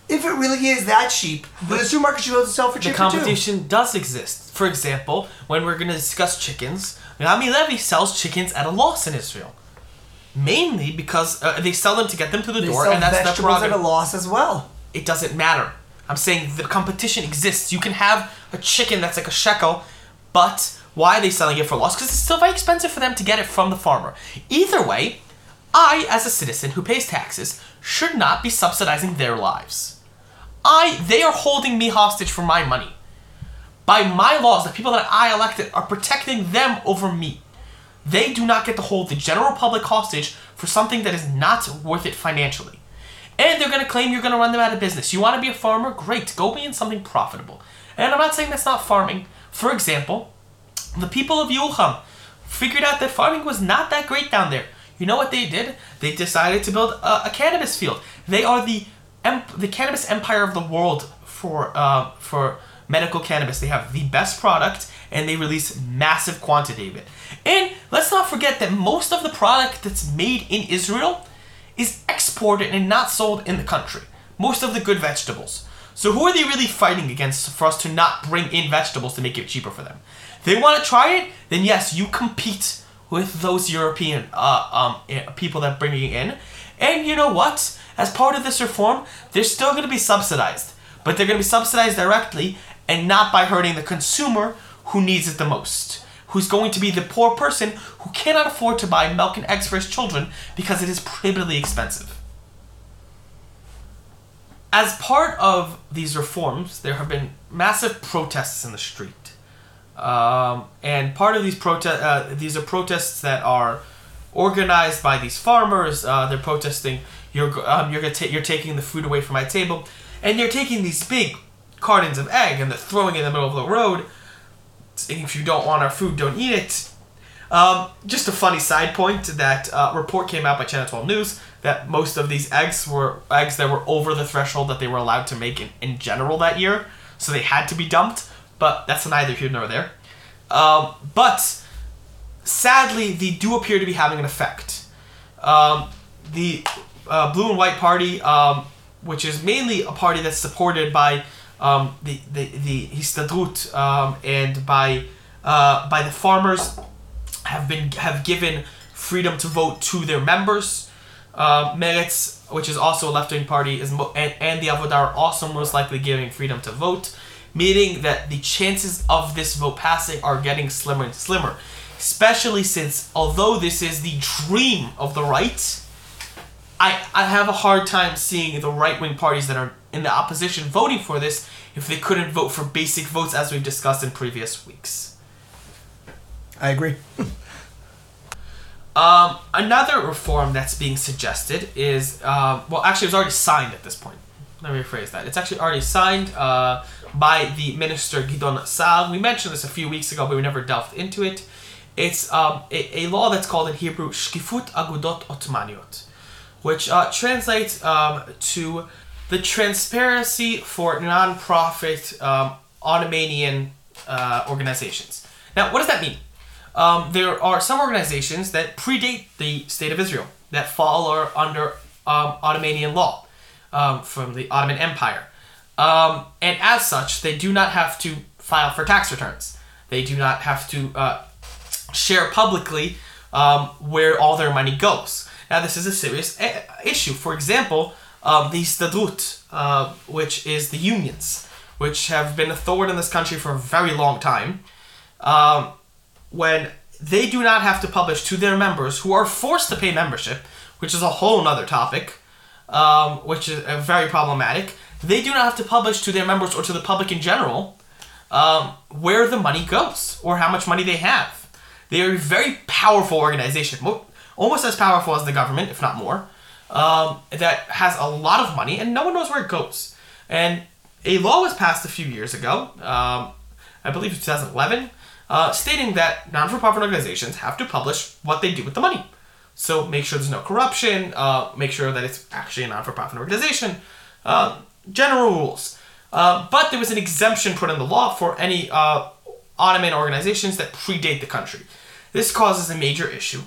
If it really is that cheap, then the supermarket should be able to sell for the cheaper competition does exist. For example, when we're going to discuss chickens, Rami Levy sells chickens at a loss in Israel. Mainly because uh, they sell them to get them to the. They door, and that's their vegetables at a loss as well. It doesn't matter. I'm saying the competition exists. You can have a chicken that's like a shekel, but why are they selling it for loss? Because it's still very expensive for them to get it from the farmer. Either way, I, as a citizen who pays taxes, should not be subsidizing their lives. I, they are holding me hostage for my money. By my laws, the people that I elected are protecting them over me. They do not get to hold the general public hostage for something that is not worth it financially. And they're going to claim you're going to run them out of business. You want to be a farmer? Great, go be in something profitable. And I'm not saying that's not farming. For example, the people of Yerucham figured out that farming was not that great down there. You know what they did? They decided to build a, a cannabis field. They are the the cannabis empire of the world for uh, for medical cannabis. They have the best product and they release massive quantity of it. And let's not forget that most of the product that's made in Israel is exported and not sold in the country. Most of the good vegetables. So who are they really fighting against for us to not bring in vegetables to make it cheaper for them? They want to try it, then yes, you compete with those European uh, um, eh, people that bring it in. And you know what? As part of this reform, they're still going to be subsidized, but they're going to be subsidized directly and not by hurting the consumer who needs it the most. Who's going to be the poor person who cannot afford to buy milk and eggs for his children because it is prohibitively expensive. As part of these reforms, there have been massive protests in the street. Um, and part of these protests, uh, these are protests that are organized by these farmers. Uh, they're protesting, you're, um, you're, ta- you're taking the food away from my table. And they're taking these big cartons of egg and they're throwing it in the middle of the road. If you don't want our food, don't eat it. Um, just a funny side point that uh, report came out by Channel 12 News that most of these eggs were eggs that were over the threshold that they were allowed to make in, in general that year. So they had to be dumped but that's neither here nor there. Um, but sadly, they do appear to be having an effect. Um, the uh, Blue and White Party, um, which is mainly a party that's supported by um, the the the Histadrut um, and by uh, by the farmers, have been have given freedom to vote to their members. Uh, Meretz, which is also a left wing party, is mo- and, and the Avodah are also most likely giving freedom to vote meaning that the chances of this vote passing are getting slimmer and slimmer. Especially since, although this is the dream of the right, I, I have a hard time seeing the right wing parties that are in the opposition voting for this if they couldn't vote for basic votes as we've discussed in previous weeks. I agree. um, another reform that's being suggested is, uh, well, actually, it was already signed at this point. Let me rephrase that. It's actually already signed. Uh, by the minister Gideon Sa'ar. We mentioned this a few weeks ago, but we never delved into it. It's um, a, a, law that's called in Hebrew Shkifut Agudot Otmaniot, which uh, translates um, to the transparency for non-profit um, Ottomanian uh, organizations. Now, what does that mean? Um, there are some organizations that predate the state of Israel that fall under um, Ottomanian law um, from the Ottoman Empire. Um, and as such, they do not have to file for tax returns. They do not have to uh, share publicly um, where all their money goes. Now, this is a serious a- issue. For example, um, the Histadrut, uh, which is the unions, which have been a thorn in this country for a very long time, um, when they do not have to publish to their members who are forced to pay membership, which is a whole other topic, um, which is uh, very problematic they do not have to publish to their members or to the public in general um, where the money goes or how much money they have. They are a very powerful organization, almost as powerful as the government, if not more, um, that has a lot of money and no one knows where it goes. And a law was passed a few years ago, um, I believe 2011, uh, stating that non for profit organizations have to publish what they do with the money. So make sure there's no corruption, uh, make sure that it's actually a non for profit organization. Uh, general rules. Uh, but there was an exemption put in the law for any uh, Ottoman organizations that predate the country. This causes a major issue.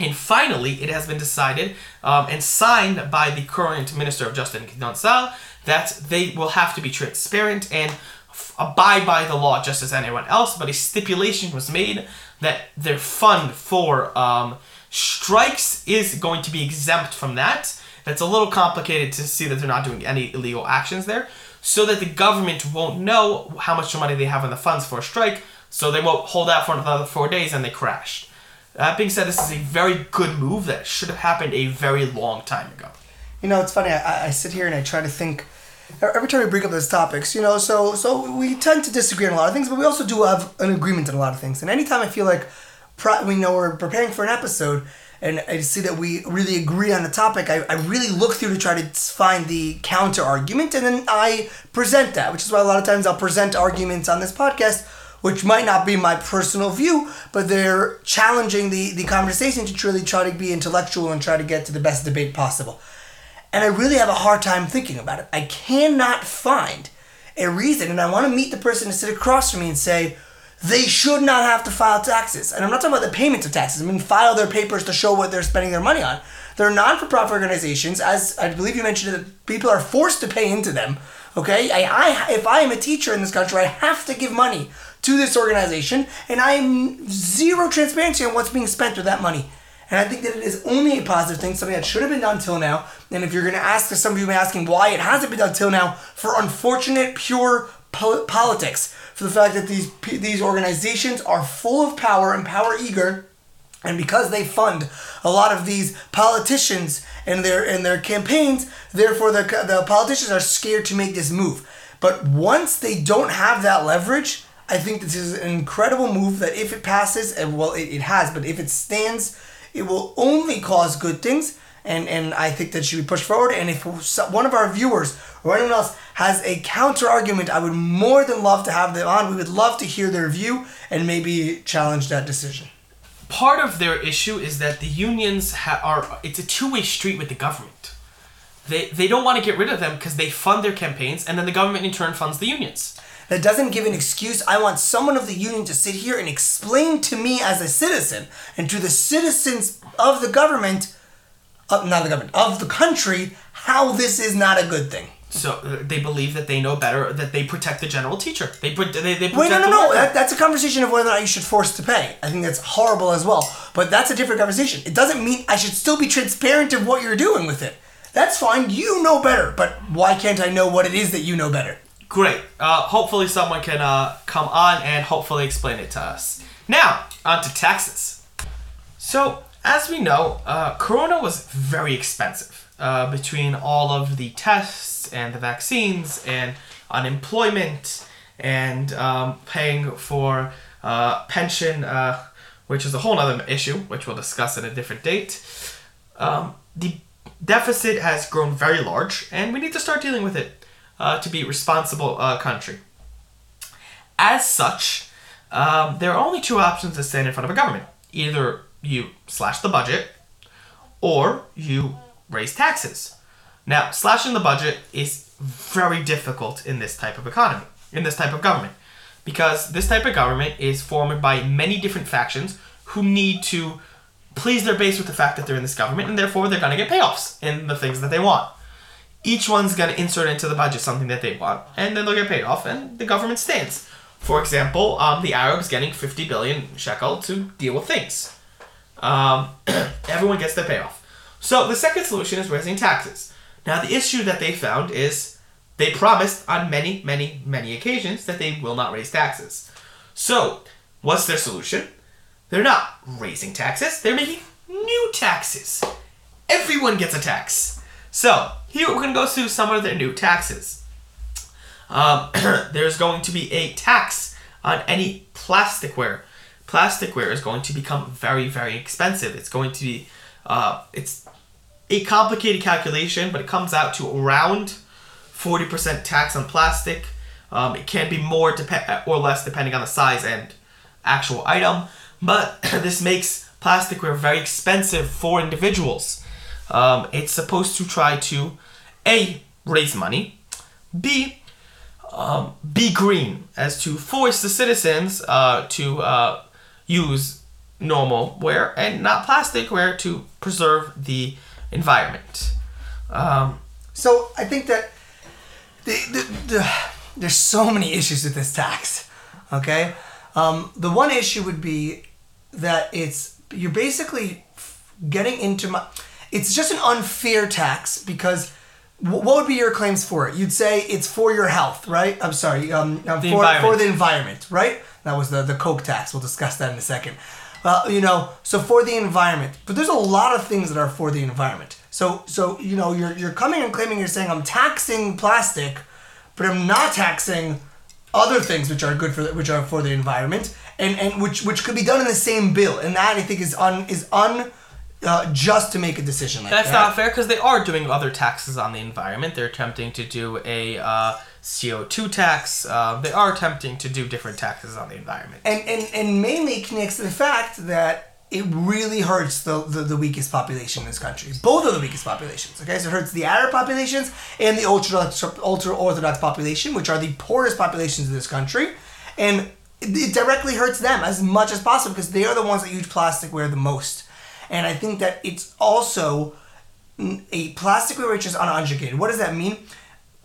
And finally, it has been decided um, and signed by the current Minister of Justice, Sa'ar, that they will have to be transparent and f- abide by the law just as anyone else. But a stipulation was made that their fund for um, strikes is going to be exempt from that it's a little complicated to see that they're not doing any illegal actions there, so that the government won't know how much money they have in the funds for a strike, so they won't hold out for another four days and they crash. That being said, this is a very good move that should have happened a very long time ago. You know, it's funny. I, I sit here and I try to think. Every time we bring up those topics, you know, so so we tend to disagree on a lot of things, but we also do have an agreement on a lot of things. And anytime I feel like, we know we're preparing for an episode, and I see that we really agree on the topic, I, I really look through to try to find the counter argument, and then I present that, which is why a lot of times I'll present arguments on this podcast, which might not be my personal view, but they're challenging the, the conversation to truly try to be intellectual and try to get to the best debate possible. And I really have a hard time thinking about it. I cannot find a reason, and I want to meet the person to sit across from me and say, they should not have to file taxes. And I'm not talking about the payment of taxes. I mean, file their papers to show what they're spending their money on. They're non for profit organizations, as I believe you mentioned, that people are forced to pay into them. Okay? I, I, if I am a teacher in this country, I have to give money to this organization, and I am zero transparency on what's being spent with that money. And I think that it is only a positive thing, something that should have been done till now. And if you're going to ask, some of you be asking why it hasn't been done till now, for unfortunate, pure po- politics, for the fact that these these organizations are full of power and power eager, and because they fund a lot of these politicians and their and their campaigns, therefore the the politicians are scared to make this move. But once they don't have that leverage, I think this is an incredible move that if it passes, and well, it, it has, but if it stands it will only cause good things, and, and I think that should be pushed forward. And if one of our viewers or anyone else has a counter argument, I would more than love to have them on. We would love to hear their view and maybe challenge that decision. Part of their issue is that the unions ha- are it's a two-way street with the government. They they don't want to get rid of them because they fund their campaigns, and then the government in turn funds the unions that doesn't give an excuse. I want someone of the union to sit here and explain to me as a citizen and to the citizens of the government, uh, not the government, of the country, how this is not a good thing. So uh, they believe that they know better, that they protect the general teacher. They, they, they protect Wait, no, no, no. That, that's a conversation of whether or not you should force to pay. I think that's horrible as well. But that's a different conversation. It doesn't mean I should still be transparent of what you're doing with it. That's fine. You know better. But why can't I know what it is that you know better? Great. Uh, hopefully, someone can uh, come on and hopefully explain it to us. Now, on to taxes. So, as we know, uh, Corona was very expensive. Uh, between all of the tests and the vaccines and unemployment and um, paying for uh, pension, uh, which is a whole other issue, which we'll discuss at a different date. Um, the deficit has grown very large, and we need to start dealing with it uh, to be responsible uh, country. As such, um, there are only two options that stand in front of a government. Either you slash the budget, or you raise taxes. Now, slashing the budget is very difficult in this type of economy, in this type of government, because this type of government is formed by many different factions who need to please their base with the fact that they're in this government, and therefore they're going to get payoffs in the things that they want each one's going to insert into the budget something that they want, and then they'll get paid off, and the government stands. For example, um, the Arabs getting 50 billion shekel to deal with things. Um, everyone gets their payoff. So the second solution is raising taxes. Now, the issue that they found is they promised on many, many, many occasions that they will not raise taxes. So, what's their solution? They're not raising taxes, they're making new taxes. Everyone gets a tax. So, here we're going to go through some of their new taxes. Um, there's going to be a tax on any plasticware. Plasticware is going to become very, very expensive. It's going to be, uh, it's a complicated calculation, but it comes out to around 40% tax on plastic. Um, it can be more dep- or less depending on the size and actual item, but this makes plasticware very expensive for individuals. Um, it's supposed to try to a raise money, b um, be green, as to force the citizens uh, to uh, use normal ware and not plastic ware to preserve the environment. Um, so I think that the, the, the, there's so many issues with this tax. Okay, um, the one issue would be that it's you're basically getting into my it's just an unfair tax because what would be your claims for it? You'd say it's for your health, right? I'm sorry, um, um for, for the environment, right? That was the, the Coke tax. We'll discuss that in a second. Uh, you know, so for the environment, but there's a lot of things that are for the environment. So, so you know, you're you're coming and claiming you're saying I'm taxing plastic, but I'm not taxing other things which are good for the, which are for the environment, and and which which could be done in the same bill, and that I think is un is un uh, just to make a decision like that. That's that. not fair because they are doing other taxes on the environment. They're attempting to do a uh, CO2 tax. Uh, they are attempting to do different taxes on the environment. and, and, and mainly connects to the fact that it really hurts the, the, the weakest population in this country. Both of the weakest populations. Okay, so it hurts the Arab populations and the ultra ultra orthodox population, which are the poorest populations in this country, and it, it directly hurts them as much as possible because they are the ones that use plasticware the most. And I think that it's also a plasticware which is uneducated. What does that mean?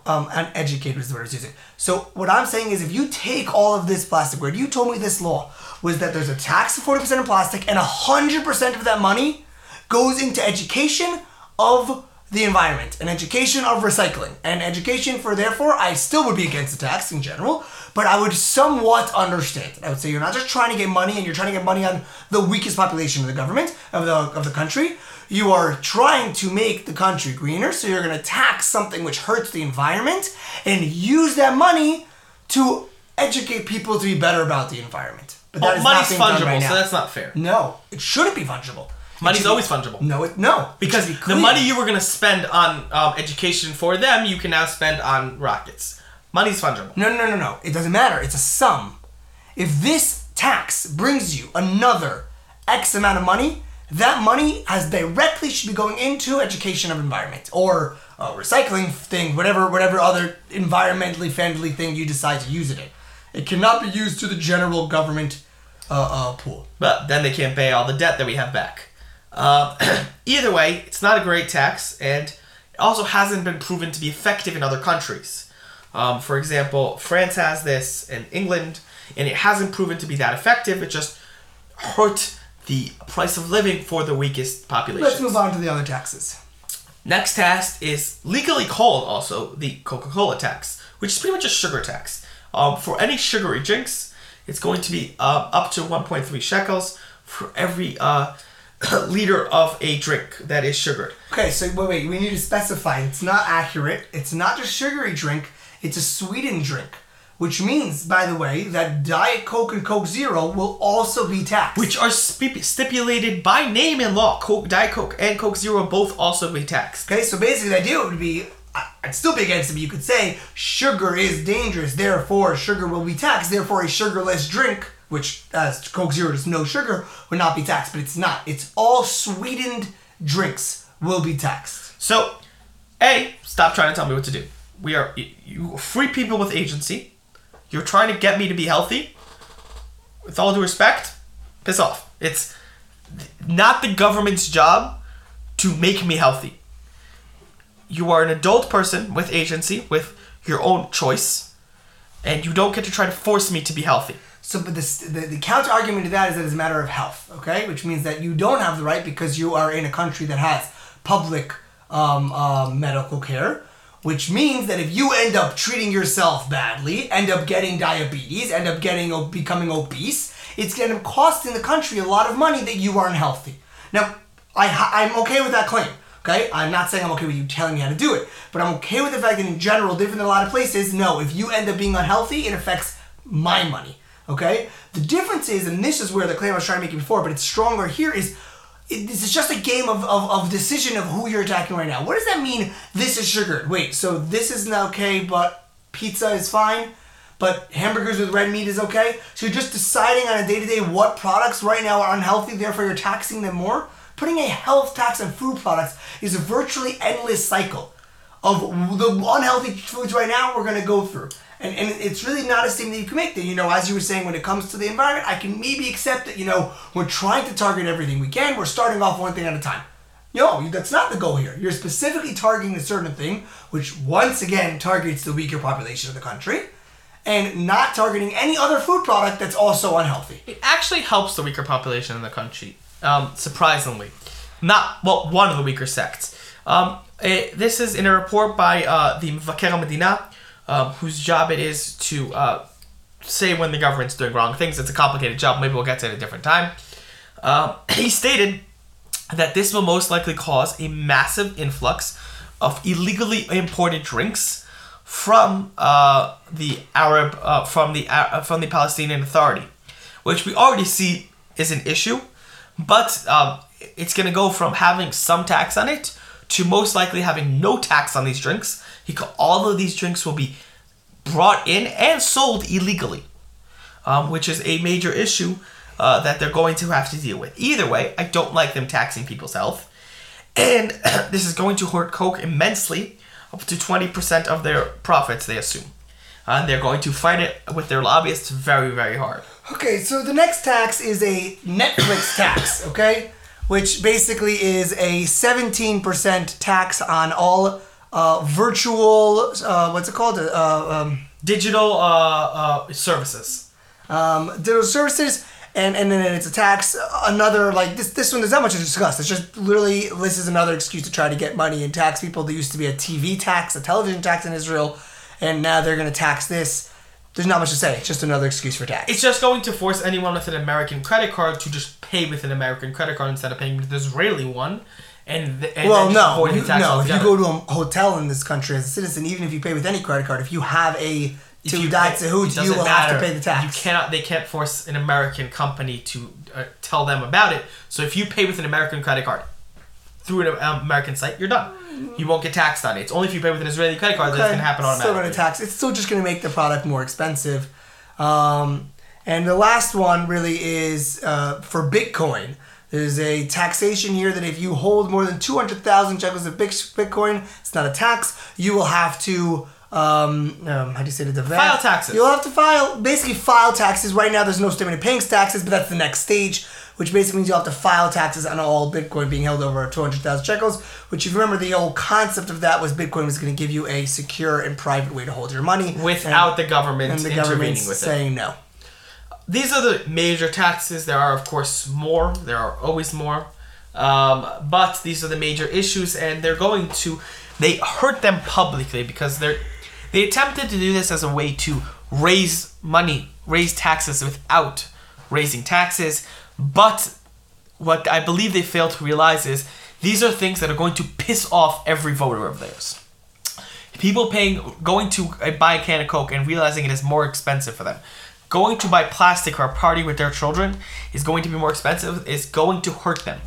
um, uneducated is the word I was using. So what I'm saying is, if you take all of this plastic plasticware, you told me this law was that there's a tax of 40% of plastic, and 100% of that money goes into education of the environment, and education of recycling, and education for therefore I still would be against the tax in general, but I would somewhat understand it. I would say you're not just trying to get money, and you're trying to get money on the weakest population of the government of the of the country. You are trying to make the country greener, so you're going to tax something which hurts the environment and use that money to educate people to be better about the environment. But that oh, is money's not being done fungible, right so that's not fair. no, it shouldn't be fungible. Money's always fungible. No, it no Because be the money you were going to spend on um, education for them, you can now spend on rockets. Money's fungible. No, no, no, no. It doesn't matter. It's a sum. If this tax brings you another X amount of money, that money has directly should be going into education of environment or a recycling thing, whatever, whatever other environmentally friendly thing you decide to use it in. It cannot be used to the general government uh, uh, pool. But then they can't pay all the debt that we have back. Um, either way, it's not a great tax, and it also hasn't been proven to be effective in other countries. Um, for example, France has this, and England, and it hasn't proven to be that effective. It just hurt the price of living for the weakest population. Let's move on to the other taxes. Next tax is legally called also the Coca-Cola tax, which is pretty much a sugar tax. Um, for any sugary drinks, it's going to be uh, up to 1.3 shekels for every uh, liter of a drink that is sugared. Okay, so wait, wait, we need to specify. It's not accurate. It's not just sugary drink. It's a sweetened drink, which means, by the way, that Diet Coke and Coke Zero will also be taxed. Which are sp- stipulated by name in law. Coke, Diet Coke, and Coke Zero both also be taxed. Okay, so basically the idea would be, I'd still be against it, but you could say sugar is dangerous, therefore sugar will be taxed, therefore a sugarless drink, which as Coke Zero is no sugar, would not be taxed, but it's not. It's all sweetened drinks will be taxed. So, A, stop trying to tell me what to do. We are you free people with agency. You're trying to get me to be healthy. With all due respect, piss off. It's not the government's job to make me healthy. You are an adult person with agency, with your own choice, and you don't get to try to force me to be healthy. So, but the, the counter argument to that is that it's a matter of health, okay? Which means that you don't have the right because you are in a country that has public um, uh, medical care, which means that if you end up treating yourself badly, end up getting diabetes, end up getting becoming obese, it's going to cost in the country a lot of money that you aren't healthy. Now, I, I'm okay with that claim. Okay, I'm not saying I'm okay with you telling me how to do it, but I'm okay with the fact that in general, different than a lot of places, no, if you end up being unhealthy, it affects my money. Okay? The difference is, and this is where the claim I was trying to make before, but it's stronger here, is it, this is just a game of, of, of decision of who you're attacking right now. What does that mean, this is sugared? Wait, so this isn't okay, but pizza is fine? But hamburgers with red meat is okay? So you're just deciding on a day to day what products right now are unhealthy, therefore you're taxing them more? Putting a health tax on food products is a virtually endless cycle of the unhealthy foods right now we're going to go through. And, and it's really not a statement that you can make that, you know, as you were saying, when it comes to the environment, I can maybe accept that, you know, we're trying to target everything we can. We're starting off one thing at a time. No, that's not the goal here. You're specifically targeting a certain thing, which once again targets the weaker population of the country, and not targeting any other food product that's also unhealthy. It actually helps the weaker population in the country, um, surprisingly. Not, well, one of the weaker sects. Um, eh, this is in a report by uh, the Mvaker Medina, um, whose job it is to uh, say when the government's doing wrong things. It's a complicated job. Maybe we'll get to it at a different time. Um, he stated that this will most likely cause a massive influx of illegally imported drinks from uh, the Arab, uh, from the uh, from the Palestinian Authority, which we already see is an issue, but um, it's going to go from having some tax on it to most likely having no tax on these drinks. Because all of these drinks will be brought in and sold illegally, um, which is a major issue uh, that they're going to have to deal with. Either way, I don't like them taxing people's health. And this is going to hurt Coke immensely, up to 20% of their profits, they assume. And they're going to fight it with their lobbyists very, very hard. Okay, so the next tax is a Netflix tax, okay? Which basically is a 17% tax on all uh, virtual, uh, what's it called? Uh, um, Digital uh, uh, services. um, digital services, and and then it's a tax. Another like this this one there's not much to discuss. It's just literally this is another excuse to try to get money and tax people. There used to be a TV tax, a television tax in Israel, and now they're gonna tax this. There's not much to say. It's just another excuse for tax. It's just going to force anyone with an American credit card to just pay with an American credit card instead of paying with the Israeli one. And, and well, no, you, no. If you go to a hotel in this country as a citizen, even if you pay with any credit card, if you have a If to you die to it you will have to matter. pay the tax. You cannot. They can't force an American company to uh, tell them about it. So if you pay with an American credit card through an um, American site, you're done. You won't get taxed on it. It's only if you pay with an Israeli credit card that's going to happen Still automatically. going to tax. It's still just going to make the product more expensive. Um, and the last one really is uh, for Bitcoin. There's a taxation here that if you hold more than 200,000 shekels of Bit- Bitcoin, it's not a tax. You will have to, um, um, how do you say it? The File taxes. You'll have to file, basically file taxes. Right now, there's no statement of paying taxes, but that's the next stage, which basically means you'll have to file taxes on all Bitcoin being held over 200,000 shekels. Which, if you remember, the old concept of that was Bitcoin was going to give you a secure and private way to hold your money Without the government and the intervening with it. saying no. These are the major taxes. There are, of course, more. There are always more. Um, but these are the major issues, and they're going to they hurt them publicly because they're they attempted to do this as a way to raise money, raise taxes without raising taxes. But what I believe they failed to realize is these are things that are going to piss off every voter of theirs people paying going to buy a can of coke and realizing it is more expensive for them going to buy plastic or a party with their children is going to be more expensive is going to hurt them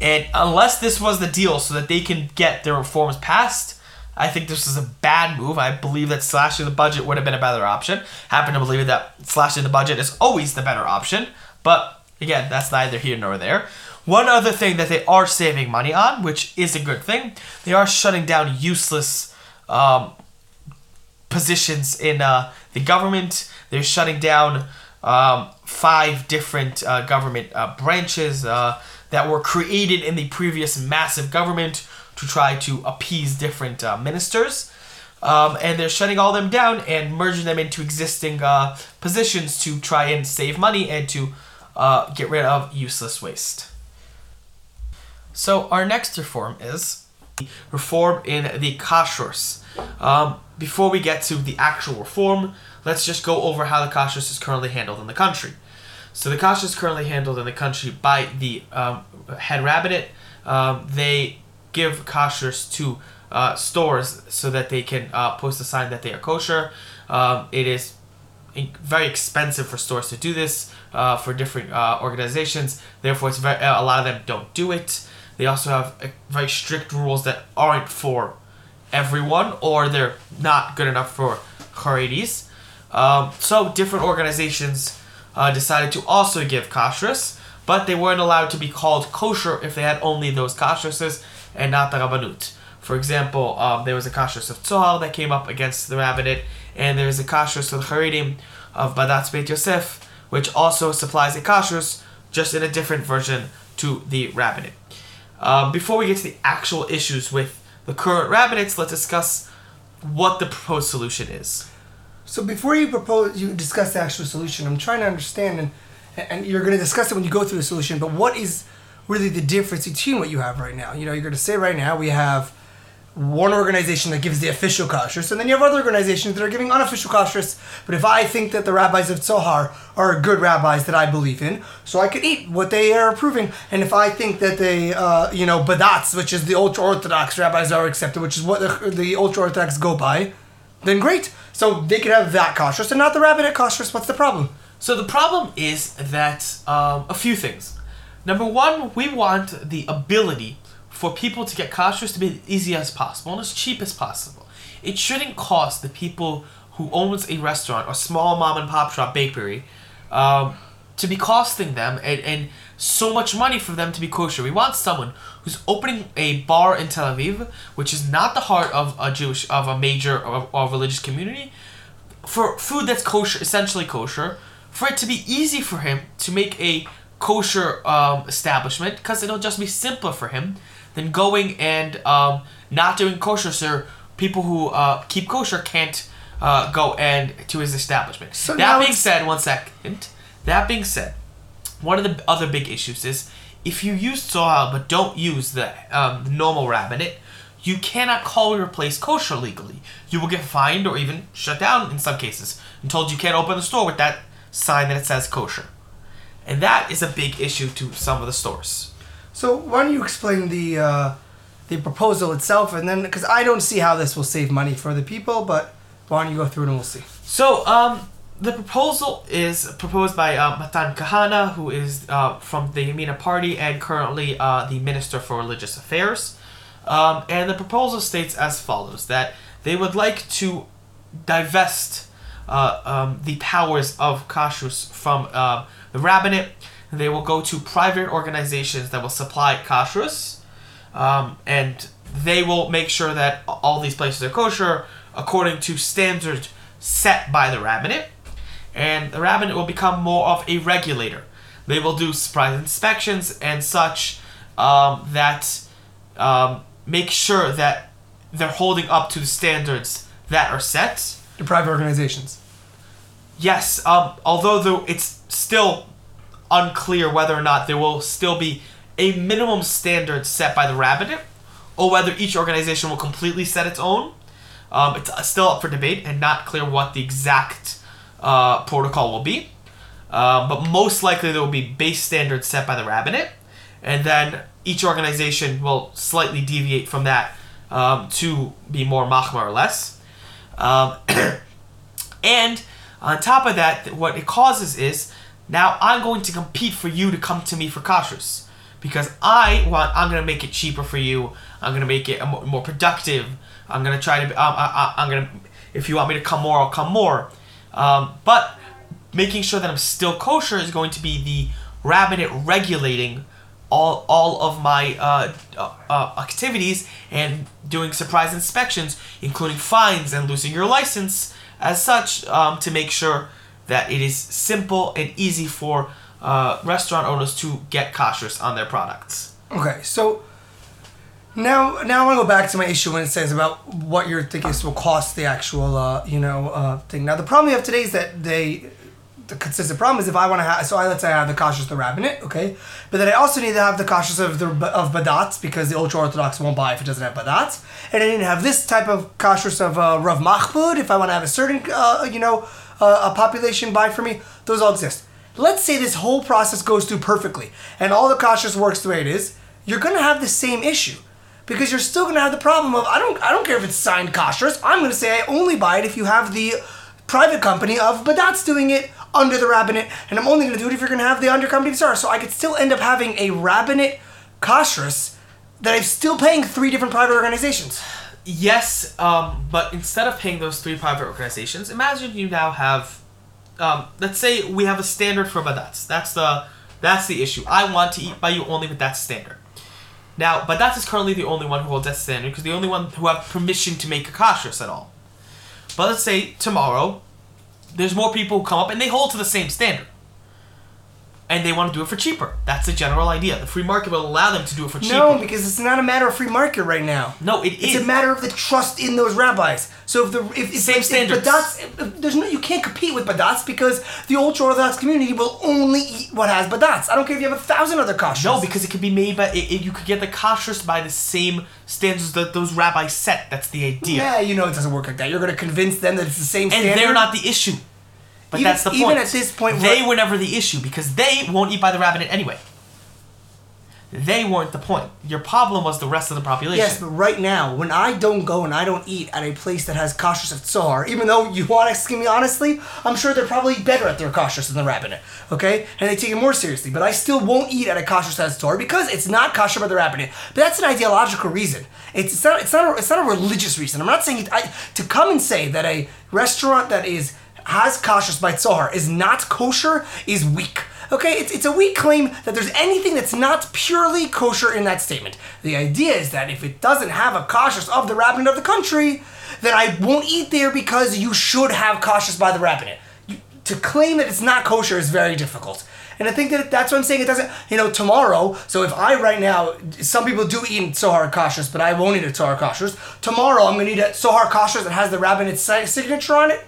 and unless this was the deal so that they can get their reforms passed I think this is a bad move. I believe that slashing the budget would have been a better option. Happen to believe that slashing the budget is always the better option. But again, that's neither here nor there. One other thing that they are saving money on, which is a good thing, they are shutting down useless um, positions in uh, the government. They're shutting down um, five different uh, government uh, branches uh, that were created in the previous massive government to try to appease different uh, ministers. Um, and they're shutting all them down and merging them into existing uh, positions to try and save money and to uh, get rid of useless waste. So our next reform is reform in the kashrus. Um, before we get to the actual reform, let's just go over how the kashrus is currently handled in the country. So the kashrus is currently handled in the country by the um, head rabbinate. Um, they give kashrus to uh, stores so that they can uh, post a sign that they are kosher. Um, it is very expensive for stores to do this uh, for different uh, organizations. Therefore, it's very uh, a lot of them don't do it. They also have uh, very strict rules that aren't for everyone, or they're not good enough for Haredis. Um, so different organizations uh, decided to also give kashrus, but they weren't allowed to be called kosher if they had only those kashruses and not the rabbanut. For example, um, there was a kashrus of Tzohar that came up against the rabbinate, and there's a kashrus of Haredim of Badatz Beit Yosef, which also supplies a kashrus, just in a different version to the rabbinate. Um, before we get to the actual issues with the current rabbinates, let's discuss what the proposed solution is. So before you propose, you discuss the actual solution. I'm trying to understand, and and you're going to discuss it when you go through the solution. But what is really the difference between what you have right now? You know, you're going to say right now we have one organization that gives the official kashrus, and then you have other organizations that are giving unofficial kashrus. But if I think that the rabbis of Tzohar are good rabbis that I believe in, so I can eat what they are approving. And if I think that they, uh, you know, Badatz, which is the ultra orthodox rabbis are accepted, which is what the, the ultra orthodox go by, then great. So they could have that kashrus and not the rabbinate kashrus. What's the problem? So the problem is that um, a few things. Number one, we want the ability for people to get kashrus to be as easy as possible and as cheap as possible. It shouldn't cost the people who owns a restaurant or small mom and pop shop bakery um, to be costing them and, and so much money for them to be kosher. We want someone who's opening a bar in Tel Aviv, which is not the heart of a Jewish of a major or, or religious community, for food that's kosher, essentially kosher, for it to be easy for him to make a kosher um, establishment, because it'll just be simpler for him than going and um, not doing kosher. So people who uh, keep kosher can't uh, go and to his establishment. So that being said, one second. That being said, one of the other big issues is if you use soil but don't use the um, normal rabbinate, you cannot call your place kosher legally. You will get fined or even shut down in some cases and told you can't open the store with that sign that it says kosher. And that is a big issue to some of the stores. So why don't you explain the uh, the proposal itself, and then because I don't see how this will save money for the people, but why don't you go through it and we'll see. So, um, the proposal is proposed by uh, Matan Kahana, who is uh, from the Yamina Party and currently uh, the Minister for Religious Affairs. Um, and the proposal states as follows that they would like to divest uh, um, the powers of kashrus from uh, the rabbinate. They will go to private organizations that will supply kashrus, um, and they will make sure that all these places are kosher according to standards set by the rabbinate. And the rabbinate will become more of a regulator. They will do surprise inspections and such um, that um, make sure that they're holding up to the standards that are set. The private organizations. Yes, um, although though it's still unclear whether or not there will still be a minimum standard set by the rabbinate, or whether each organization will completely set its own. Um, it's still up for debate and not clear what the exact uh, protocol will be. Um, but most likely there will be base standards set by the rabbinate, and then each organization will slightly deviate from that um, to be more machmir or less. Um, and on top of that, what it causes is now I'm going to compete for you to come to me for kashrus because I want. I'm gonna make it cheaper for you. I'm gonna make it more productive. I'm gonna try to. Um, I, I'm gonna. If you want me to come more, I'll come more. Um, but making sure that I'm still kosher is going to be the rabbinate regulating all all of my uh, uh, uh, activities and doing surprise inspections, including fines and losing your license as such, um, to make sure that it is simple and easy for uh, restaurant owners to get kashrus on their products. Okay, so now now I want to go back to my issue when it says about what you're thinking will cost the actual uh, you know uh, thing. Now the problem we have today is that they the consistent problem is if I want to have so I let's say I have the kashrus of the rabbinate, okay, but then I also need to have the kashrus of the of badatz because the ultra orthodox won't buy if it doesn't have badatz, and I need to have this type of kashrus of uh, Rav Mahbud if I want to have a certain uh, you know uh, a population buy for me. Those all exist. Let's say this whole process goes through perfectly and all the kashrus works the way it is. You're gonna have the same issue because you're still gonna have the problem of I don't I don't care if it's signed kashrus. I'm gonna say I only buy it if you have the private company of Badatz doing it under the rabbinate, and I'm only gonna do it if you're gonna have the under company star. So I could still end up having a rabbinate kashrus that I'm still paying three different private organizations. Yes, um, but instead of paying those three private organizations, imagine you now have, um, let's say we have a standard for badatz. That's the that's the issue. I want to eat by you only with that standard. Now, badatz is currently the only one who holds that standard because the only one who have permission to make a kashrus at all. But let's say tomorrow, there's more people who come up and they hold to the same standard. And they want to do it for cheaper. That's the general idea. The free market will allow them to do it for cheaper. No, because it's not a matter of free market right now. No, it It's is. a matter of the trust in those rabbis. So if the if, Same if, standards. If- if there's no you can't compete with Badatz because the ultra orthodox community will only eat what has Badatz. I don't care if you have a thousand other kashers. No, because it could be made by it, it- you could get the kashrus by the same standards that those rabbis set. That's the idea, yeah, you know it doesn't work like that. You're going to convince them that it's the same and standard. they're not the issue. But Even- that's the point. even at this point, they were never the issue because they won't eat by the rabbinate anyway. They weren't the point. Your problem was the rest of the population. Yes, but right now, when I don't go and I don't eat at a place that has kashrus at Tzohar, even though you want to ask me honestly, I'm sure they're probably better at their kashrus than the rabbinate, okay? And they take it more seriously. But I still won't eat at a kashrus that has Tzohar because it's not kosher by the rabbinate. But that's an ideological reason. It's, it's not. It's not. A, it's not a religious reason. I'm not saying it, I, to come and say that a restaurant that is has kashrus by Tzohar is not kosher is weak. Okay, it's, it's a weak claim that there's anything that's not purely kosher in that statement. The idea is that if it doesn't have a kashrus of the rabbinate of the country, then I won't eat there because you should have kashrus by the rabbinate. You, to claim that it's not kosher is very difficult. And I think that that's what I'm saying. It doesn't, you know, tomorrow. So if I right now, some people do eat Tzohar kashrus, but I won't eat a Tzohar kashrus. Tomorrow I'm gonna eat a Tzohar kashrus that has the rabbinate's signature on it.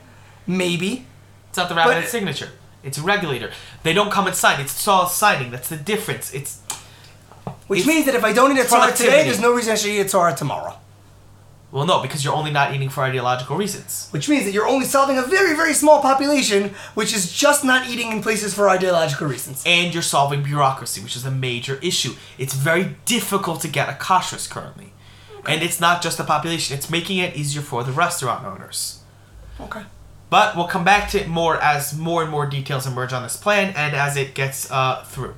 Maybe. It's not the rabbinate But- signature. It's a regulator. They don't come and sign. It's Saul signing. That's the difference. It's Which It's means that if I don't eat a Torah today, productivity. there's no reason I should eat a Torah tomorrow. well, no, because you're only not eating for ideological reasons. Which means that you're only solving a very, very small population, which is just not eating in places for ideological reasons. and you're solving bureaucracy, which is a major issue. It's very difficult to get a kashrus currently. And it's not just the population, it's making it easier for the restaurant owners. Okay. But we'll come back to it more as more and more details emerge on this plan and as it gets uh, through.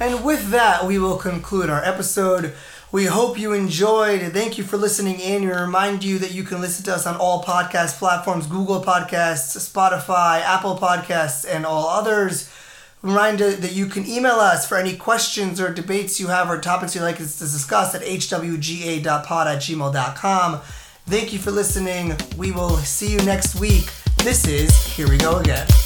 And with that, we will conclude our episode. We hope you enjoyed. Thank you for listening in. We remind you that you can listen to us on all podcast platforms Google Podcasts, Spotify, Apple Podcasts, and all others. Reminder that you can email us for any questions or debates you have or topics you'd like us to discuss at hwga.pod at gmail.com. Thank you for listening. We will see you next week. This is Here We Go Again.